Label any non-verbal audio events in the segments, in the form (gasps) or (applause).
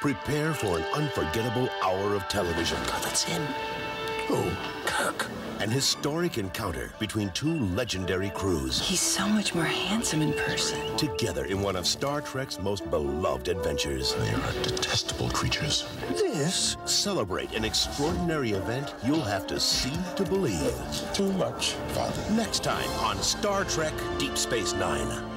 Prepare for an unforgettable hour of television. God, that's him. Who? Kirk. An historic encounter between two legendary crews. He's so much more handsome in person. Together in one of Star Trek's most beloved adventures. They are detestable creatures. This celebrate an extraordinary event you'll have to see to believe. Too much, Father. Next time on Star Trek Deep Space Nine.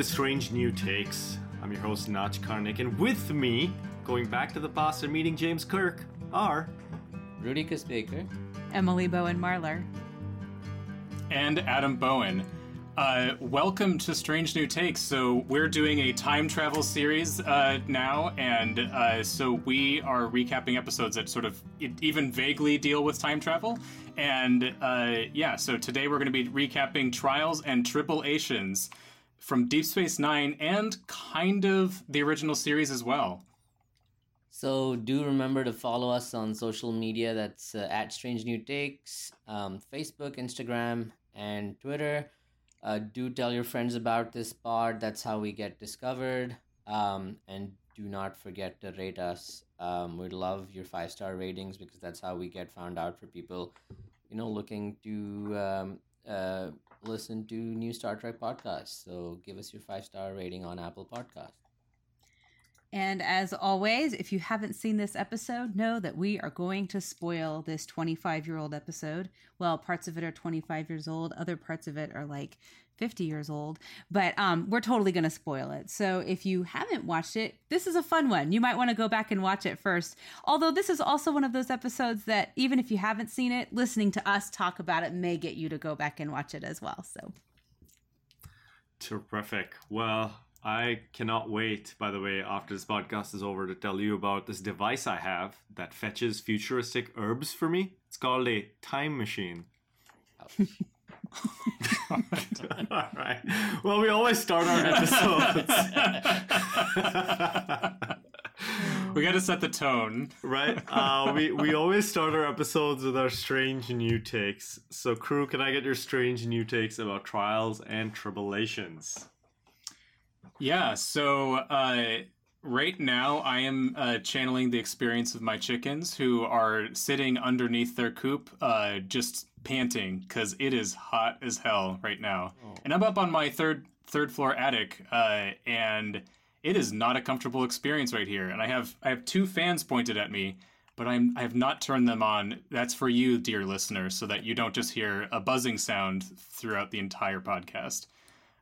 To Strange New Takes. I'm your host, Nach Karnik, and with me, going back to the past and meeting James Kirk, are Rudy Baker. Emily Bowen Marlar. and Adam Bowen. Uh, welcome to Strange New Takes. So we're doing a time travel series uh, now, and uh, so we are recapping episodes that sort of even vaguely deal with time travel. And uh, yeah, so today we're going to be recapping Trials and Triple Tribulations from Deep Space Nine and kind of the original series as well. So do remember to follow us on social media. That's uh, at Strange New Takes, um, Facebook, Instagram, and Twitter. Uh, do tell your friends about this pod. That's how we get discovered. Um, and do not forget to rate us. Um, we'd love your five star ratings because that's how we get found out for people, you know, looking to um, uh, listen to new Star Trek podcasts. So give us your five star rating on Apple Podcasts. And as always, if you haven't seen this episode, know that we are going to spoil this 25 year old episode. Well, parts of it are 25 years old, other parts of it are like 50 years old, but um, we're totally going to spoil it. So if you haven't watched it, this is a fun one. You might want to go back and watch it first. Although this is also one of those episodes that even if you haven't seen it, listening to us talk about it may get you to go back and watch it as well. So terrific. Well, I cannot wait, by the way, after this podcast is over to tell you about this device I have that fetches futuristic herbs for me. It's called a time machine. (laughs) All right. Well, we always start our episodes. (laughs) We got to set the tone. right? Uh, we we always start our episodes with our strange new takes. So, crew, can I get your strange new takes about trials and tribble-ations? Yeah, so uh, right now I am uh, channeling the experience of my chickens who are sitting underneath their coop, uh, just panting because it is hot as hell right now. And I'm up on my third third floor attic, uh, and it is not a comfortable experience right here. And I have I have two fans pointed at me. But I'm I have not turned them on. That's for you, dear listeners, so that you don't just hear a buzzing sound throughout the entire podcast.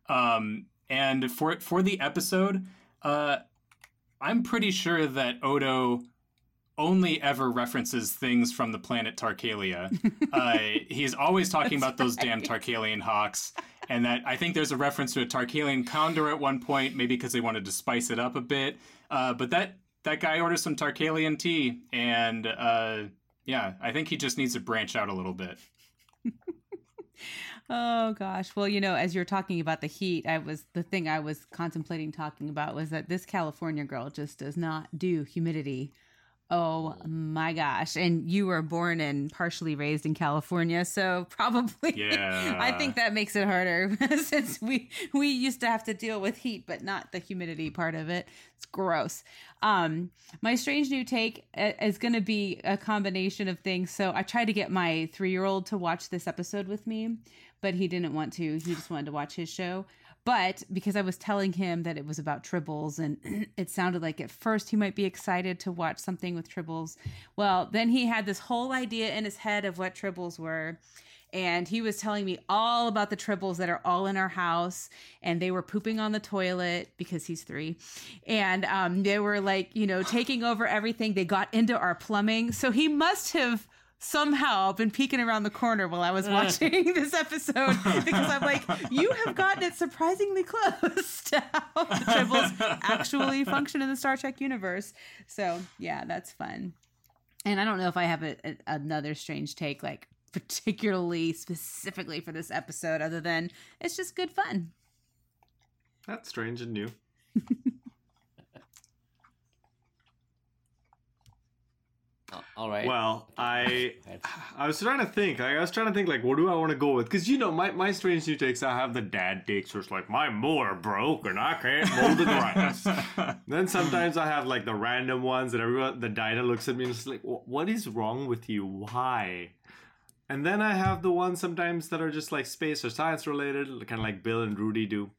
Um, and for for the episode, uh, I'm pretty sure that Odo only ever references things from the planet Tarkalea. (laughs) uh, he's always talking about those damn Tarkalean hawks, and that I think there's a reference to a Tarkalean condor at one point, maybe because they wanted to spice it up a bit. Uh, but that that guy orders some Tarkalean tea, and uh, yeah, I think he just needs to branch out a little bit. (laughs) Oh gosh. Well, you know, as you're talking about the heat, I was the thing I was contemplating talking about was that this California girl just does not do humidity. Oh my gosh. And you were born and partially raised in California, so probably Yeah. (laughs) I think that makes it harder (laughs) since we we used to have to deal with heat but not the humidity part of it. It's gross. Um my strange new take uh, is going to be a combination of things. So I tried to get my 3-year-old to watch this episode with me, but he didn't want to. He just wanted to watch his show. But because I was telling him that it was about tribbles and (clears throat) it sounded like at first he might be excited to watch something with tribbles. Well, then he had this whole idea in his head of what tribbles were. And he was telling me all about the tribbles that are all in our house. And they were pooping on the toilet because he's three. And um, they were like, you know, taking over everything. They got into our plumbing. So he must have somehow I've been peeking around the corner while I was uh. watching (laughs) this episode because I'm like, (laughs) you have gotten it surprisingly close (laughs) to how the tribbles actually function in the Star Trek universe. So yeah, that's fun. And I don't know if I have a, a, another strange take. Like particularly specifically for this episode, other than it's just good fun. That's strange and new. All right. Well, I I was trying to think. I was trying to think like, what do I want to go with? Because you know, my my strange new takes. I have the dad takes, where it's like my mower broke and I can't mow the grass. (laughs) then sometimes I have like the random ones that everyone the diner looks at me and is like, what is wrong with you? Why? And then I have the ones sometimes that are just like space or science related, kind of like Bill and Rudy do.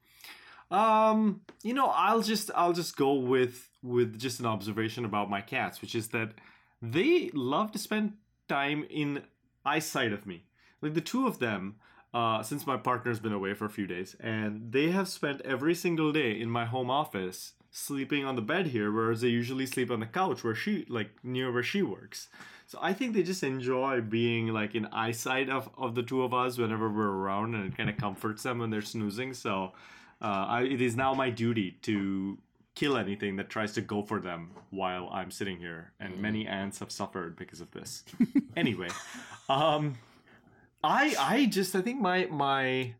Um, you know, I'll just I'll just go with with just an observation about my cats, which is that they love to spend time in eyesight of me. Like the two of them, uh, since my partner's been away for a few days, and they have spent every single day in my home office sleeping on the bed here, whereas they usually sleep on the couch where she, like near where she works. So I think they just enjoy being like in eyesight of, of the two of us whenever we're around, and it kind of comforts them when they're snoozing. So uh, I, it is now my duty to kill anything that tries to go for them while I'm sitting here, and many ants have suffered because of this. (laughs) anyway, um, I I just I think my my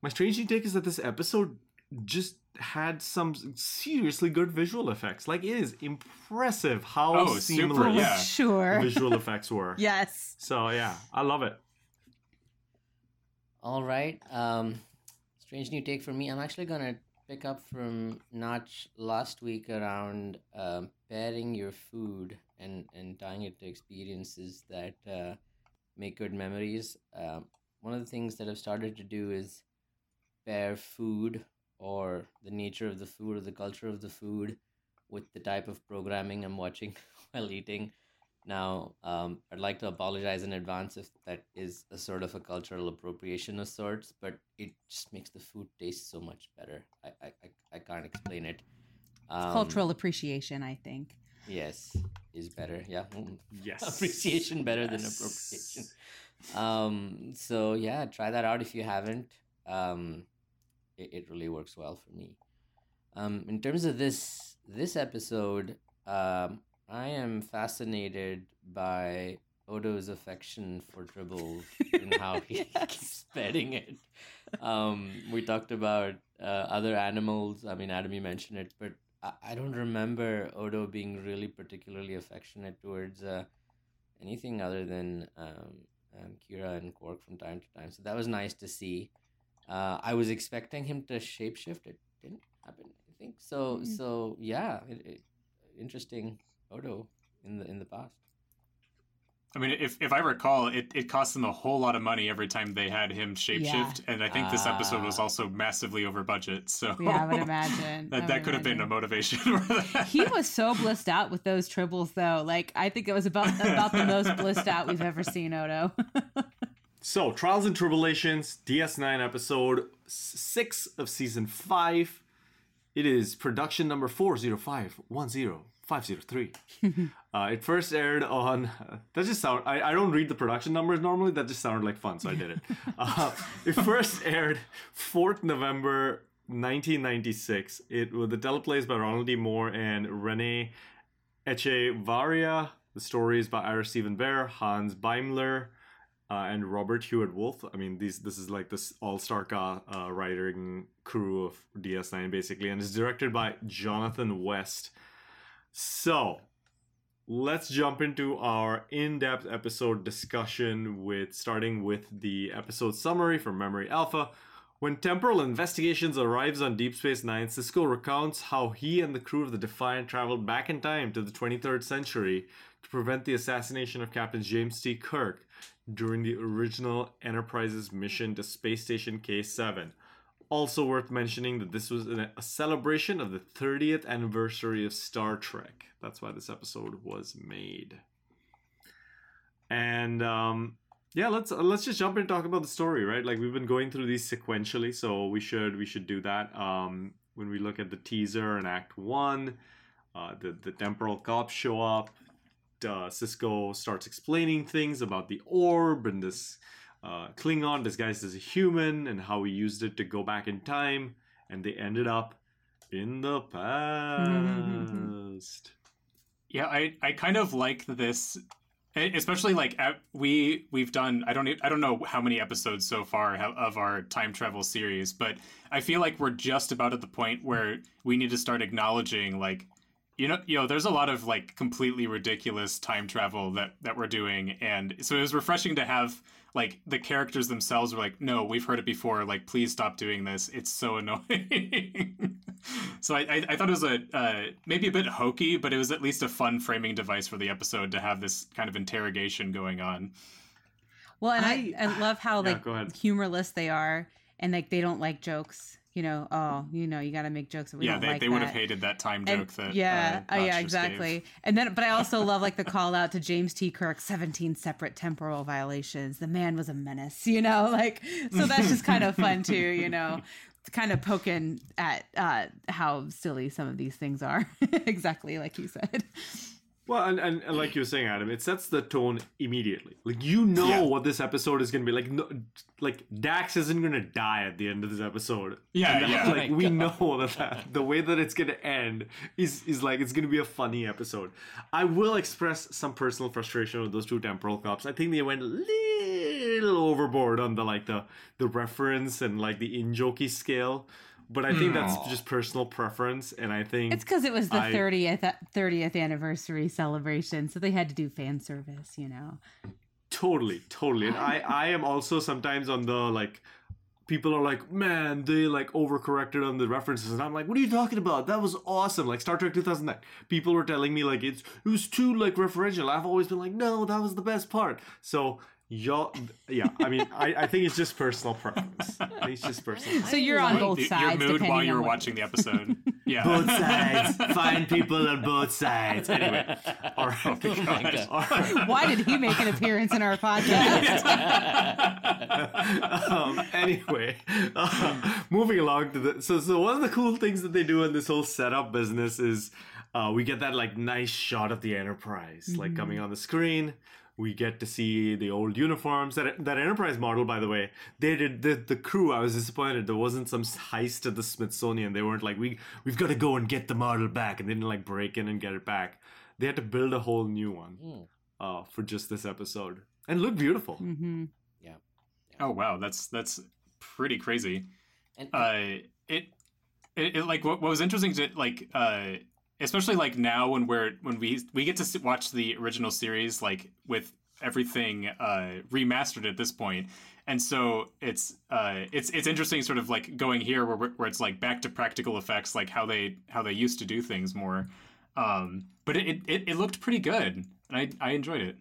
my strange new take is that this episode just had some seriously good visual effects. Like it is impressive how Oh, super, seamless yeah. Sure. visual effects were. (laughs) yes. So yeah, I love it. All right. Um, strange new take for me. I'm actually gonna pick up from Notch last week around um, pairing your food and and tying it to experiences that uh, make good memories. Um, one of the things that I've started to do is pair food or the nature of the food or the culture of the food with the type of programming I'm watching (laughs) while eating. Now, um, I'd like to apologize in advance if that is a sort of a cultural appropriation of sorts, but it just makes the food taste so much better. I, I, I, I can't explain it. Um, Cultural appreciation, I think. Yes, is better. Yeah. (laughs) Yes, Appreciation better than appropriation. Um, so yeah, try that out if you haven't. Um, it, it really works well for me. Um, in terms of this this episode, um, I am fascinated by Odo's affection for Tribble and how (laughs) he Yes. keeps petting it. Um, we talked about uh, other animals. I mean, Adam, you mentioned it, but I, I don't remember Odo being really particularly affectionate towards uh, anything other than um, um, Kira and Quark from time to time. So that was nice to see. Uh, I was expecting him to shapeshift. It didn't happen. I think so. Mm. So yeah, it, it, interesting Odo in the in the past. I mean, if, if I recall, it, it cost them a whole lot of money every time they had him shapeshift, and I think this episode was Ah. also massively over budget. So Yeah, I would (laughs) imagine. I that, that would could have been a motivation. (laughs) for that. he was so blissed out with those tribbles though like i think it was about about the most blissed out we've ever seen odo (laughs) So, Trials and Tribble-ations, DS9 episode 6 of season 5. It is production number 4051053. uh, it first aired on. that just sound. I, I don't read the production numbers normally. That just sounded like fun, so I did it. (laughs) Uh, it first aired 4th November 1996. It was the teleplays by Ronald D. Moore and Renee Echevarria. The story is by Ira Steven Behr, Hans Beimler, uh, and Robert Hewitt Wolfe. I mean, these this is like this all-star uh, writing crew of DS9 basically, and it's directed by Jonathan West. So, let's jump into our in-depth episode discussion with starting with the episode summary from Memory Alpha. When Temporal Investigations arrives on Deep Space Nine, Sisko recounts how he and the crew of the Defiant traveled back in time to the 23rd century to prevent the assassination of Captain James T. Kirk during the original Enterprise's mission to Space Station K7. Also worth mentioning that this was a celebration of the 30th anniversary of Star Trek. That's why this episode was made. And um, yeah, let's uh, let's just jump in and talk about the story, right? Like we've been going through these sequentially, so we should we should do that. Um, when we look at the teaser and Act One, uh, the the temporal cops show up. Uh, Sisko starts explaining things about the orb and this uh, Klingon disguised as a human and how he used it to go back in time, and they ended up in the past. Yeah, I, I kind of like this especially like we we've done I don't I don't know how many episodes so far of our time travel series, but I feel like we're just about at the point where we need to start acknowledging like you know you know there's a lot of like completely ridiculous time travel that that we're doing and so it was refreshing to have like the characters themselves were like no we've heard it before like please stop doing this it's so annoying (laughs) so I, I, I thought it was a uh, maybe a bit hokey but it was at least a fun framing device for the episode to have this kind of interrogation going on Well, and I, I- I, love how Yeah, like go ahead. humorless they are, and like they don't like jokes. You know, oh, you know, you got to make jokes. That We yeah they, like they would have hated that time And- joke that yeah, uh, Notch yeah, exactly. gave. And then, but I also love like the call out to James T. Kirk, seventeen separate temporal violations. The man was a menace, you know, (laughs) like so that's just kind of fun too, you (laughs) know, kind of poking at uh, how silly some of these things are. (laughs) exactly like you said. Well, and, and, and like you were saying, Adam, it sets the tone immediately. Like you know Yeah. what this episode is going to be. Like, no, like Dax isn't going to die at the end of this episode. Yeah, that- yeah. Like Oh we (laughs) God. know that, that the way that it's going to end is is like it's going to be a funny episode. I will express some personal frustration with those two temporal cops. I think they went a little overboard on the like the the reference and like the in jokey scale. But I think that's just personal preference, and I think It's because it was the thirtieth uh, thirtieth anniversary celebration, so they had to do fan service, you know. Totally, totally. And I, I am also sometimes on the like, people are like, man, they like overcorrected on the references, and I'm like, what are you talking about? That was awesome. Like Star Trek 2009. People were telling me like it's it was too like referential. I've always been like, no, that was the best part. So y'all, yeah. I mean, I, I think it's just personal preference. I think it's just personal. So you're on both sides. your mood depending while you on were watching the episode (laughs) yeah both sides. Find people on both sides. Anyway, (laughs) all right. Oh my God. All right. Why did he make an appearance in our podcast? (laughs) um, anyway, uh, moving along to the so so one of the cool things that they do in this whole setup business is uh, we get that like nice shot of the Enterprise like coming on the screen. We get to see the old uniforms. That that Enterprise model, by the way, they did the the crew. I was disappointed there wasn't some heist at the Smithsonian. They weren't like we we've got to go and get the model back, and they didn't like break in and get it back. They had to build a whole new one uh, for just this episode, and it looked beautiful. hmm Yeah. oh wow that's that's pretty crazy And uh it, it, it like what, what was interesting to like uh especially like now when we're when we we get to watch the original series like with everything uh remastered at this point. And so it's uh it's it's interesting sort of like going here where where it's like back to practical effects like how they how they used to do things more. Um but it it, it looked pretty good and i i enjoyed it.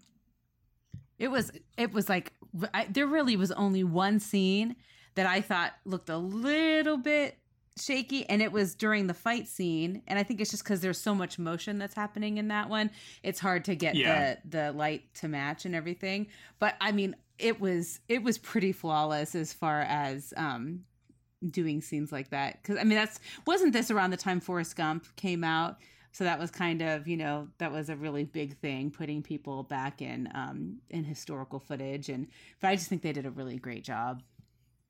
It was it was like I, there really was only one scene that I thought looked a little bit shaky and it was during the fight scene and I think it's just cuz there's so much motion that's happening in that one it's hard to get Yeah. the the light to match and everything. But I mean it was it was pretty flawless as far as um doing scenes like that. Cuz I mean that's wasn't this around the time Forrest Gump came out? So that was kind of you know that was a really big thing putting people back in um in historical footage and but i just think they did a really great job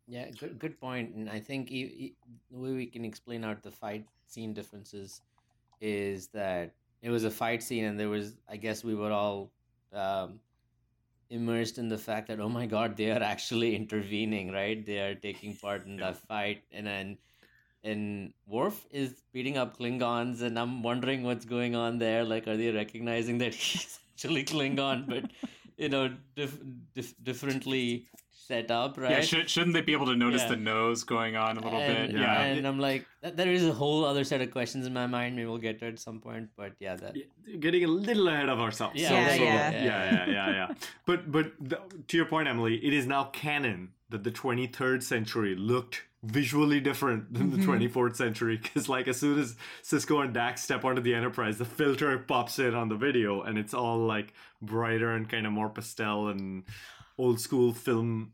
Yeah, good good point. And I think e- e- the way we can explain out the fight scene differences is that it was a fight scene, and there was, I guess, we were all um, immersed in the fact that oh my god, they are actually (laughs) intervening, right? They are taking part in that fight, and then and Worf is beating up Klingons, and I'm wondering what's going on there. Like, are they recognizing that (laughs) he's actually Klingon, but you know, dif- dif- differently set up, right? yeah should, shouldn't they be able to notice Yeah. the nose going on a little and, bit yeah and I'm like, there is a whole other set of questions in my mind. Maybe we'll get to it at some point. But yeah, that getting a little ahead of ourselves. Yeah, Yeah, So- yeah. yeah, yeah, yeah, yeah. But but the, to your point, Emily, it is now canon that the 23rd century looked visually different than the mm-hmm. 24th century because like as soon as Sisko and Dax step onto the Enterprise, the filter pops in on the video and it's all like brighter and kind of more pastel and old school film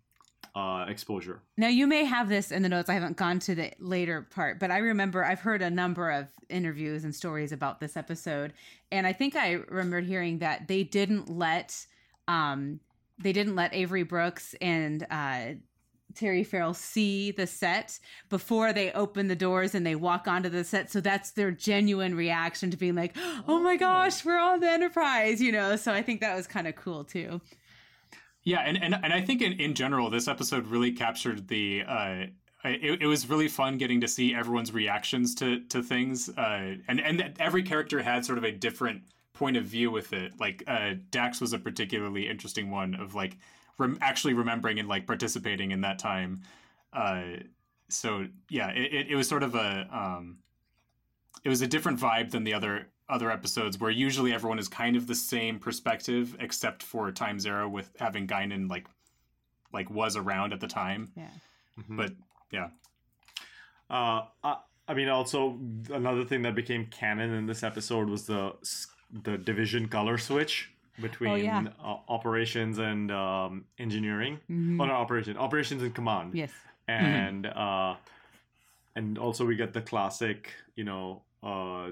uh, exposure. now you may have this in the notes i haven't gone to the later part but i remember i've heard a number of interviews and stories about this episode and i think i remembered hearing that they didn't let um they didn't let avery brooks and uh Terry Farrell see the set before they open the doors and they walk onto the set. So that's their genuine reaction to being like, "Oh my gosh, we're on the Enterprise," you know. So I think that was kind of cool too. Yeah, and, and, and I think in, in general, this episode really captured the. Uh, it, it was really fun getting to see everyone's reactions to to things, uh, and and every character had sort of a different point of view with it. Like uh, Dax was a particularly interesting one of like rem- actually remembering and like participating in that time. Uh, so yeah, it, it, was sort of a um, it was a different vibe than the other other episodes where usually everyone is kind of the same perspective except for Time Zero with having Guinan like like was around at the time. Yeah. Mhm. But yeah. Uh, I, I mean, also another thing that became canon in this episode was the the division color switch between Oh, yeah. uh, operations and um, engineering. Mhm. Oh, no, operation, operations and command. Yes. and uh, and also we get the classic, you know. Uh,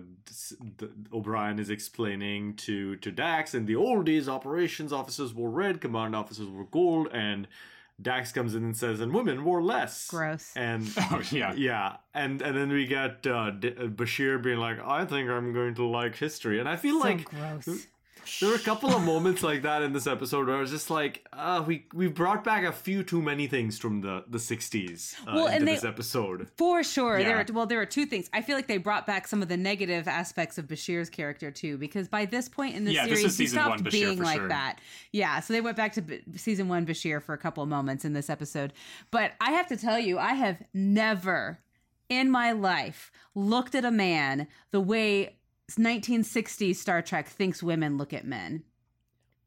O'Brien is explaining to to Dax, in the old days, operations officers wore red, command officers wore gold, and Dax comes in and says, and women wore less. Gross. And (laughs) Oh yeah. yeah, and and then we get uh, D- Bashir being like, "I think I'm going to like history," and I feel so like gross. There were a couple of moments like that in this episode where I was just like, uh, "We we brought back a few too many things from the the '60s uh, Well, into they- this episode." For sure. There are, well, there are two things. I feel like they brought back some of the negative aspects of Bashir's character too, because by this point in the Yeah, series, he stopped one being like sure. that. Yeah, so they went back to B- season one Bashir for a couple of moments in this episode. But I have to tell you, I have never in my life looked at a man the way 1960s Star Trek thinks women look at men.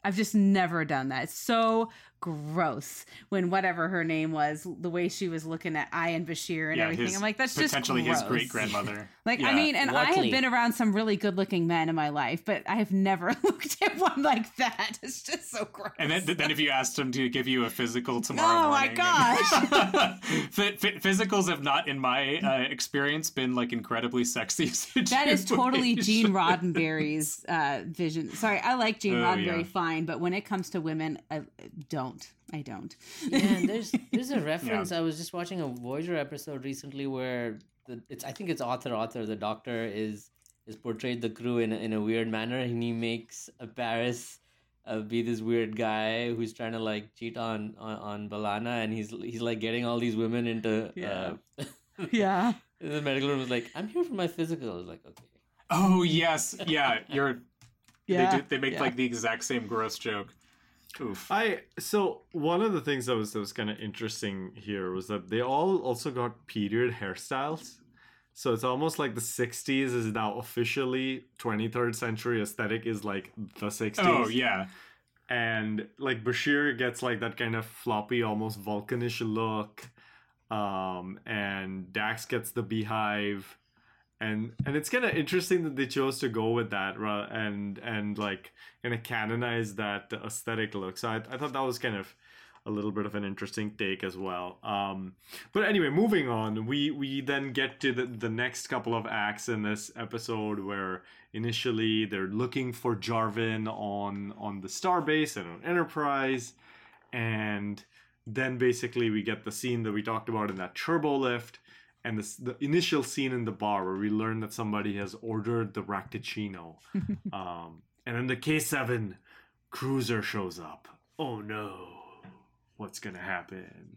I've just never done that. It's so gross when whatever her name was, the way she was looking at Ian Bashir and yeah, everything. his- I'm like, that's just potentially his great grandmother. (laughs) Like, I mean, and I have been around some really good looking men in my life, but I have never (laughs) looked at one like that. It's just so gross. And then, then if you asked him to give you a physical tomorrow Oh my morning, (laughs) gosh. Phy- phy- physicals have not, in my uh, experience, been like incredibly sexy. (laughs) That is totally Gene situation. Roddenberry's uh, vision. Sorry, I like Gene Oh, Roddenberry yeah. fine, but when it comes to women, I don't. I don't. yeah, and there's there's a reference. I was just watching a Voyager episode recently where the it's I think it's author author the Doctor is is portrayed the crew in a, in a weird manner, and he makes a Paris uh, be this weird guy who's trying to like cheat on on, on B'Elanna, and he's he's like getting all these women into Yeah. uh, (laughs) Yeah. (laughs) the medical room was like, I'm here for my physical. I was like, okay. Oh yes, yeah. You're. (laughs) Yeah. They, do, they make yeah. like the exact same gross joke. Oof. I so one of the things that was that was kind of interesting here was that they all also got period hairstyles. So it's almost like the 60s is now officially 23rd century aesthetic is like the 60s. Oh yeah. and like Bashir gets like that kind of floppy, almost Vulcanish look, um, and Dax gets the beehive, and and it's kind of interesting that they chose to go with that, and and like kind of canonize that aesthetic look. So I, I thought that was kind of a little bit of an interesting take as well. Um, but anyway, moving on, we we then get to the, the next couple of acts in this episode where initially they're looking for Darvin on on the Starbase and on Enterprise, and then basically we get the scene that we talked about in that turbo lift. And this, the initial scene in the bar where we learn that somebody has ordered the raktajino. (laughs) um, and then the K7 cruiser shows up. Oh no. What's gonna happen?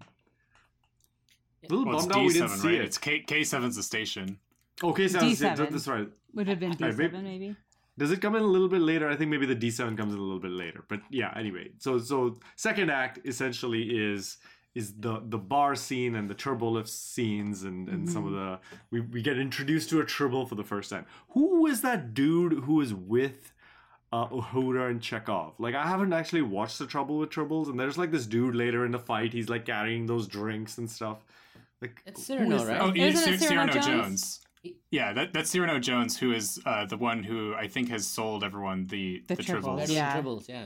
A little Well, it's bummed out we didn't D7, see right? it. It's K K7's the station. Oh, K7, D7. that's right. Would have been D7 maybe- maybe. Does it come in a little bit later? I think maybe the D7 comes in a little bit later. But yeah, anyway. So so second act essentially is is the the bar scene and the turbo lift scenes and, and some of the we, we get introduced to a turbo for the first time. Who is that dude who is with uh Uhura and Chekov? Like I haven't actually watched the Trouble with Troubles, and there's like this dude later in the fight, he's like carrying those drinks and stuff. Like It's who Cyrano, is that? right? Oh, yeah, Isn't it Cyr- Cyrano Cyrano Jones? Jones. Yeah, that, that's Cyrano Jones, who is uh, the one who I think has sold everyone the The the, triples. triples. Veteran Yeah. Tribbles, yeah.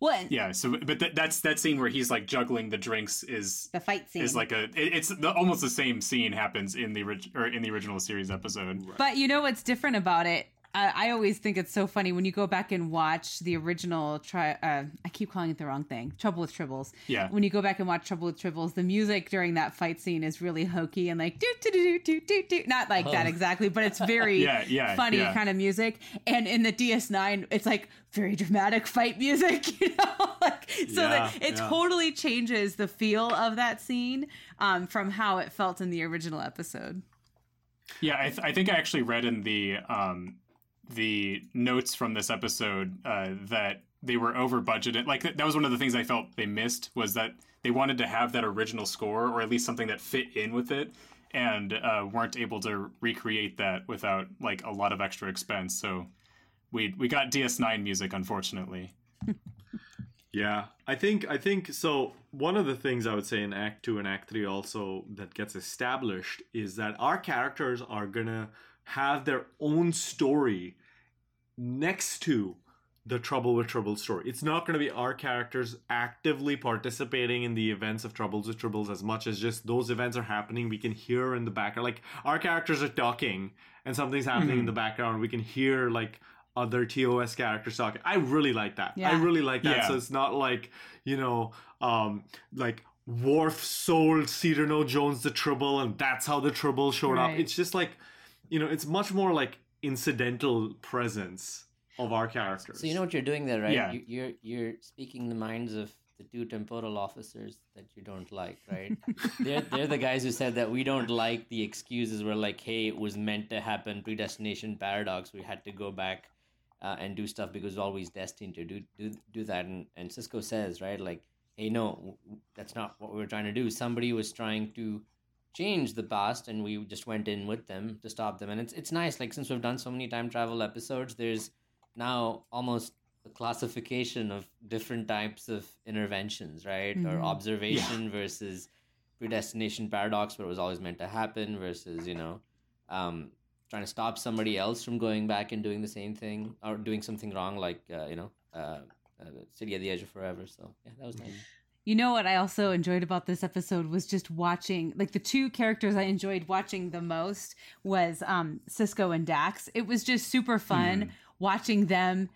Well, and Yeah, so but that, that's that scene where he's like juggling the drinks is the fight scene. is like a it, it's the, almost the same scene happens in the orig- or in the original series episode. But you know what's different about it? I, I always think it's so funny when you go back and watch the original. Try, uh, I keep calling it the wrong thing. Trouble with Tribbles. Yeah. When you go back and watch Trouble with Tribbles, the music during that fight scene is really hokey and like do do do do do do. Not like that exactly, but it's very (laughs) Yeah, yeah, funny yeah. kind of music. And in the DS9, it's like very dramatic fight music. (laughs) You know, like so that it yeah. totally changes the feel of that scene um, from how it felt in the original episode. Yeah, I, th- I think I actually read in the um, the notes from this episode uh, that they were over budgeted. Like th- that was one of the things I felt they missed was that they wanted to have that original score or at least something that fit in with it, and uh, weren't able to recreate that without like a lot of extra expense. So we we got DS9 music, unfortunately. (laughs) Yeah, I think I think so. One of the things I would say in Act Two and Act Three also that gets established is that our characters are gonna have their own story next to the Trouble with Trouble story. It's not gonna be our characters actively participating in the events of Troubles with Tribbles as much as just those events are happening. We can hear in the background, like our characters are talking and something's happening in the background. We can hear like other TOS characters talking. I really like that. Yeah. I really like that. Yeah. So it's not like you know, um, like Worf sold Cyrano Jones the Trouble, and that's how the Trouble showed up. It's just like, you know, it's much more like incidental presence of our characters. So you know what you're doing there, right? Yeah. You, you're you're speaking the minds of the two temporal officers that you don't like, right? (laughs) they're they're the guys who said that we don't like the excuses. We're like, hey, it was meant to happen. Predestination paradox. We had to go back uh, and do stuff because we're always destined to do do do that. And and Sisko says, right, like, hey, no, that's not what we were trying to do. Somebody was trying to change the past and we just went in with them to stop them. And it's it's nice like since we've done so many time travel episodes there's now almost a classification of different types of interventions right? Or Mhm. observation versus predestination paradox where it was always meant to happen versus you know um trying to stop somebody else from going back and doing the same thing or doing something wrong like uh, you know uh, uh, city at the edge of forever. So yeah that was nice You know what I also enjoyed about this episode was just watching like the two characters I enjoyed watching the most was um Sisko and Dax. It was just super fun watching them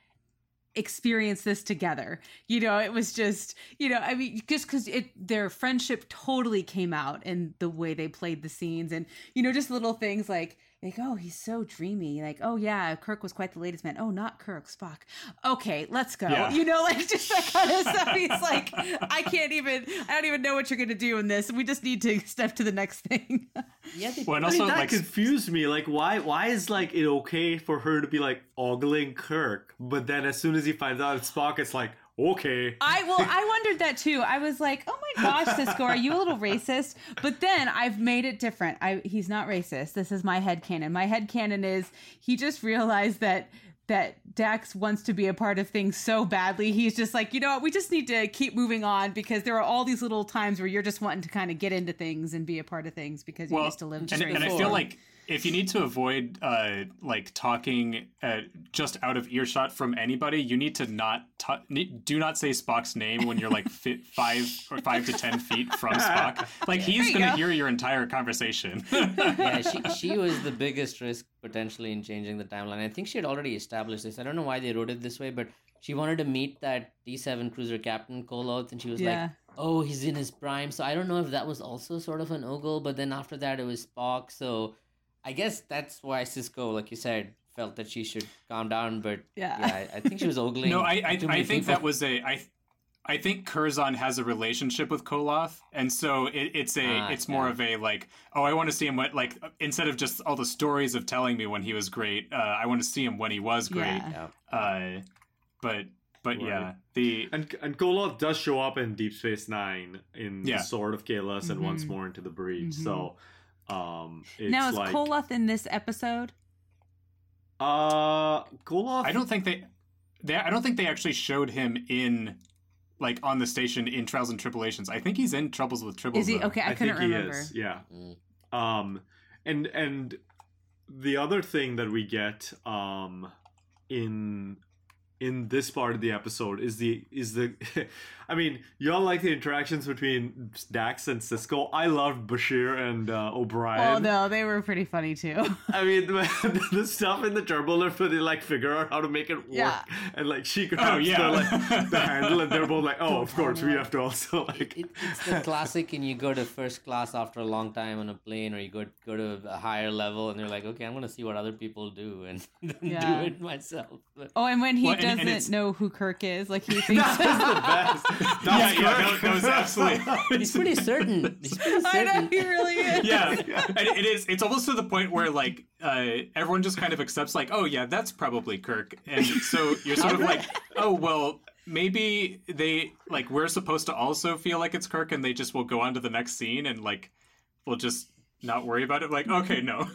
experience this together. You know, it was just, you know, I mean just cuz it their friendship totally came out in the way they played the scenes and you know just little things like like oh he's so dreamy like oh yeah kirk was quite the latest man oh not kirk spock okay let's go Yeah. you know like (laughs) just that kind of stuff he's like i can't even i don't even know what you're gonna do in this we just need to (laughs) step to the next thing (laughs) yeah they, Well, and I mean, also that like confused me. Like, why? Why is like it okay for her to be like ogling Kirk, but then as soon as he finds out it's Spock, it's like okay. I well, I wondered that too. I was like, "Oh my gosh, Sisko, are you a little racist?" But then I've made it different. I he's not racist. This is my head canon. My head canon is he just realized that that Dax wants to be a part of things so badly. He's just like, you know what? We just need to keep moving on because there are all these little times where you're just wanting to kind of get into things and be a part of things because you well, used to live and, and I feel like if you need to avoid uh, like talking uh, just out of earshot from anybody, you need to not ta- do not say Spock's name when you're like fi- (laughs) five or five to ten feet from Spock. (laughs) Like he's gonna go. hear your entire conversation. (laughs) yeah, she she was the biggest risk potentially in changing the timeline. I think she had already established this. I don't know why they wrote it this way, but she wanted to meet that D7 cruiser captain Koloth, and she was Yeah. like, "Oh, he's in his prime." So I don't know if that was also sort of an ogle, but then after that it was Spock. So I guess that's why Sisko, like you said, felt that she should calm down. But Yeah. yeah, I, I think she was (laughs) ogling. no, I I, too many I think people. that was a I. I think Curzon has a relationship with Koloth, and so it, it's a Ah, it's more yeah. of a like oh I want to see him what like instead of just all the stories of telling me when he was great, uh, I want to see him when he was great. Yeah. Yeah. Uh, but but yeah, the And and Koloth does show up in Deep Space Nine in Yeah. the Sword of Kahless and once Mhm. more into the breach. So, um, it's now is like, Koloth in this episode? Uh, Koloth. I don't think they, they I don't think they actually showed him in like on the station in Trials and Tribble-ations. I think he's in Troubles with Tribbles. Is he though. okay? I, I couldn't think he remember. is. Yeah. Mm. Um, and and the other thing that we get um in in this part of the episode is the is the (laughs) I mean, y'all like the interactions between Dax and Sisko. I loved Bashir and uh, O'Brien. Oh no, they were pretty funny too. I mean, the, (laughs) the stuff in the turbo lift where they like figure out how to make it work, Yeah. and like she grabs yeah. the like the handle, and they're both like, "Oh, of (laughs) course, we have to also like." It, it's the classic, and you go to first class after a long time on a plane, or you go go to a higher level, and you're like, okay, I'm gonna see what other people do, and (laughs) Yeah. do it myself. But Oh, and when he Well, and- and doesn't it's- know who Kirk is, like he thinks That's the best. Yeah, (laughs) That's yeah, that, that was absolutely. (laughs) he's pretty certain. He's pretty I know he really is. (laughs) yeah, and it is. It's almost to the point where like uh, everyone just kind of accepts, like, oh yeah, that's probably Kirk, and so you're sort of like, oh well, maybe they like we're supposed to also feel like it's Kirk, and they just will go on to the next scene, and like we'll just not worry about it. Like, okay, no.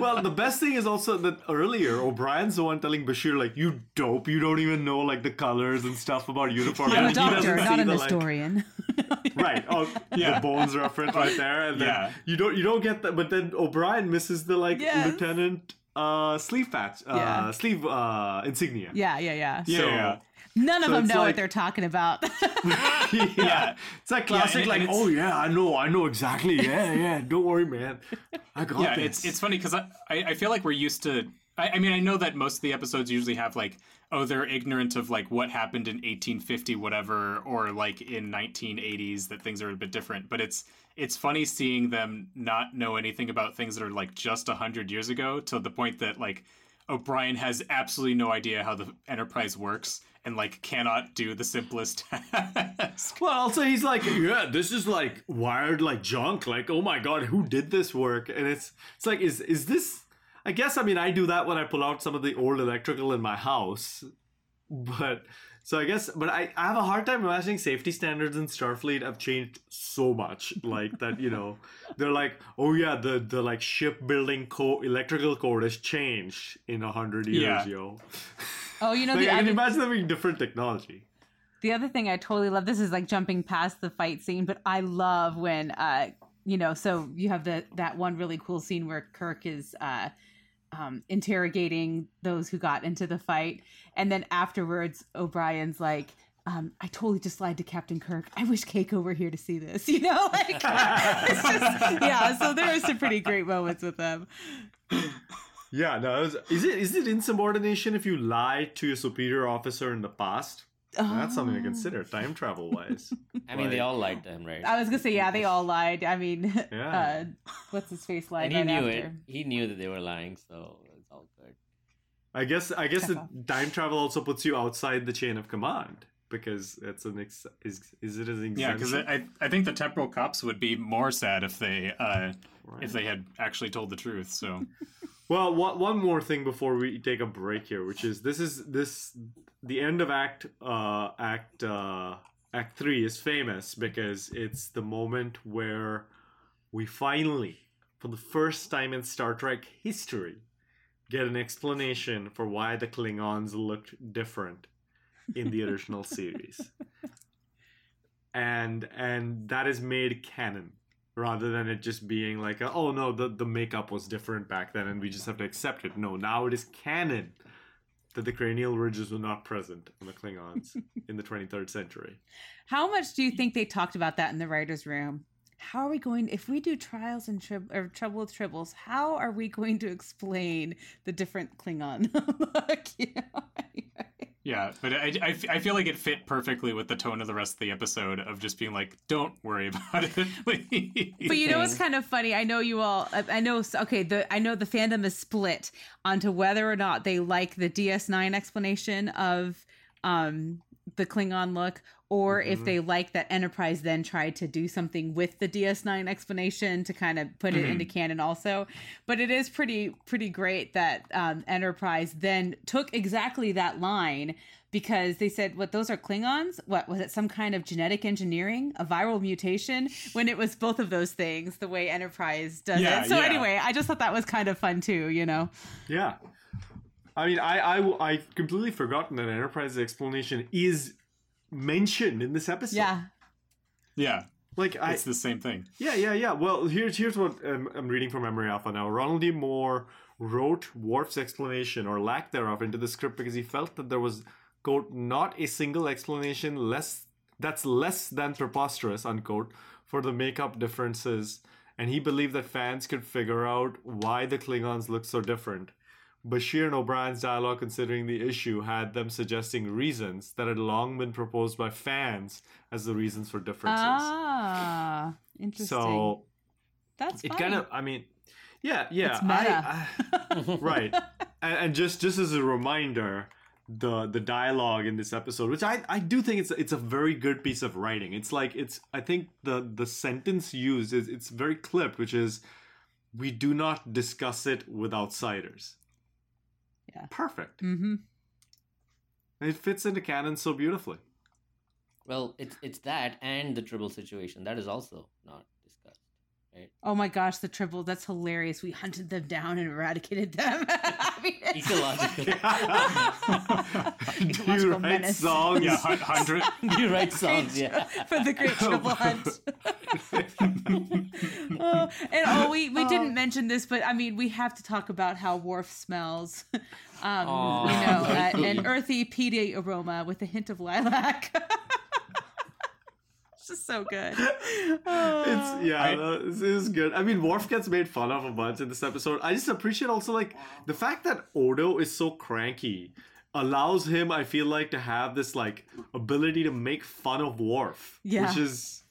Well, the best thing is also that earlier O'Brien's the one telling Bashir like, "You dope, you don't even know like the colors and stuff about uniform." I'm And a doctor, doesn't not an the, like- historian. (laughs) right. Oh, Yeah. the bones reference right there, and then Yeah. you don't you don't get that. But then O'Brien misses the like Yes. lieutenant uh sleeve patch, uh Yeah. sleeve uh insignia. yeah, yeah, yeah. Yeah, So- yeah. None of So them know like- what they're talking about. yeah. (laughs) (laughs) Yeah. It's that classic, and- like, oh yeah, I know, I know exactly. Yeah, yeah. Don't worry, man. I got yeah, this. it's it's funny because I, I I feel like we're used to. I, I mean, I know that most of the episodes usually have like, oh, they're ignorant of like what happened in 1850, whatever, or like in 1980s that things are a bit different. But it's it's funny seeing them not know anything about things that are like just a hundred years ago to the point that like oh, O'Brien has absolutely no idea how the Enterprise works and like cannot do the simplest (laughs) task. Well, also he's like, yeah, this is like wired like junk. Like, oh my god, who did this work? And it's it's like, is is this? I guess I mean I do that when I pull out some of the old electrical in my house, but so I guess, but I, I have a hard time imagining safety standards in Starfleet have changed so much. Like that, you know, (laughs) they're like, oh yeah, the the like shipbuilding co electrical code has changed in a hundred years, Yeah. yo. (laughs) oh, you know Like, the I can other, imagine them being different technology. the other thing I totally love. This is like jumping past the fight scene, but I love when uh you know, so you have the that one really cool scene where Kirk is uh um interrogating those who got into the fight and then afterwards O'Brien's like um, I totally just lied to Captain Kirk. I wish Keiko were here to see this. (laughs) You know, like it's just yeah. So there are some pretty great moments with them. Yeah, no. Was, is it is it insubordination if you lie to your superior officer in the past? That's something to consider, time travel wise. (laughs) I mean, they Like- all liked him, right? I was gonna say yeah, they all lied. I mean, (laughs) Yeah. uh, what's his face lied and he right knew after. it. He knew that they were lying, so it's all good. I guess I guess the time travel also puts you outside the chain of command because it's an ex- is is it an exemption? Yeah, because I I think the temporal cops would be more sad if they uh Right. if they had actually told the truth. So (laughs) Well, one, one more thing before we take a break here, which is this is this the end of Act uh Act uh Act three is famous because it's the moment where we finally, for the first time in Star Trek history, get an explanation for why the Klingons looked different in the original series. And and that is made canon rather than it just being like, a, oh no, the, the makeup was different back then and we just have to accept it. No, now it is canon that the cranial ridges were not present on the Klingons (laughs) in the 23rd century. How much do you think they talked about that in the writers' room? How are we going? If we do trials and trib or trouble with tribbles, how are we going to explain the different Klingon (laughs) look? You know? Yeah, but I, I, I feel like it fit perfectly with the tone of the rest of the episode of just being like, don't worry (laughs) about it. But you know what's kind of funny? I know you all. I I know. Okay, the I know the fandom is split onto whether or not they like the DS9 explanation of um the Klingon look, or if they like that Enterprise then tried to do something with the DS9 explanation to kind of put it into canon also. But it is pretty pretty great that um, Enterprise then took exactly that line because they said what those are Klingons. What was it? Some kind of genetic engineering, a viral mutation? When it was both of those things, the way Enterprise does Yeah, it. So yeah. anyway, I just thought that was kind of fun too. You know. Yeah. I mean, I, I, I completely forgotten that Enterprise's explanation is mentioned in this episode. Yeah. yeah, Like, I, it's the same thing. Yeah, yeah, yeah. Well, here's here's what um, I'm reading from Memory Alpha now. Ronald D. Moore wrote Worf's explanation or lack thereof into the script because he felt that there was quote not a single explanation less that's less than preposterous unquote for the makeup differences and he believed that fans could figure out why the Klingons look so different. Bashir and O'Brien's dialogue considering the issue had them suggesting reasons that had long been proposed by fans as the reasons for differences. Ah, interesting. so That's it kind of, I mean, yeah, yeah, It's meta. I- I- (laughs) right. And, and just just as a reminder, the the dialogue in this episode, which I I do think it's it's a very good piece of writing. It's like it's I think the the sentence used is it's very clipped, which is we do not discuss it with outsiders. Yeah. Perfect. mm-hmm. And it fits into canon so beautifully. Well, it's it's that and the tribble situation that is also not discussed. Oh my gosh, the tribble. That's hilarious. We hunted them down and eradicated them. (laughs) I mean, it's- Ecological. (laughs) Do you write menace. songs? Yeah, (laughs) hundred. you write songs, yeah. for the great tribble hunt. oh, and oh, we we didn't mention this, but I mean, we have to talk about how Worf smells. Um, Aw. you know, uh, an earthy, peaty aroma with a hint of lilac. It's just so good. (laughs) It's ah. yeah, I- no, this is good. I mean, Worf gets made fun of a bunch in this episode. I just appreciate also like the fact that Odo is so cranky allows him, I feel like, to have this like ability to make fun of Worf, Yeah. which is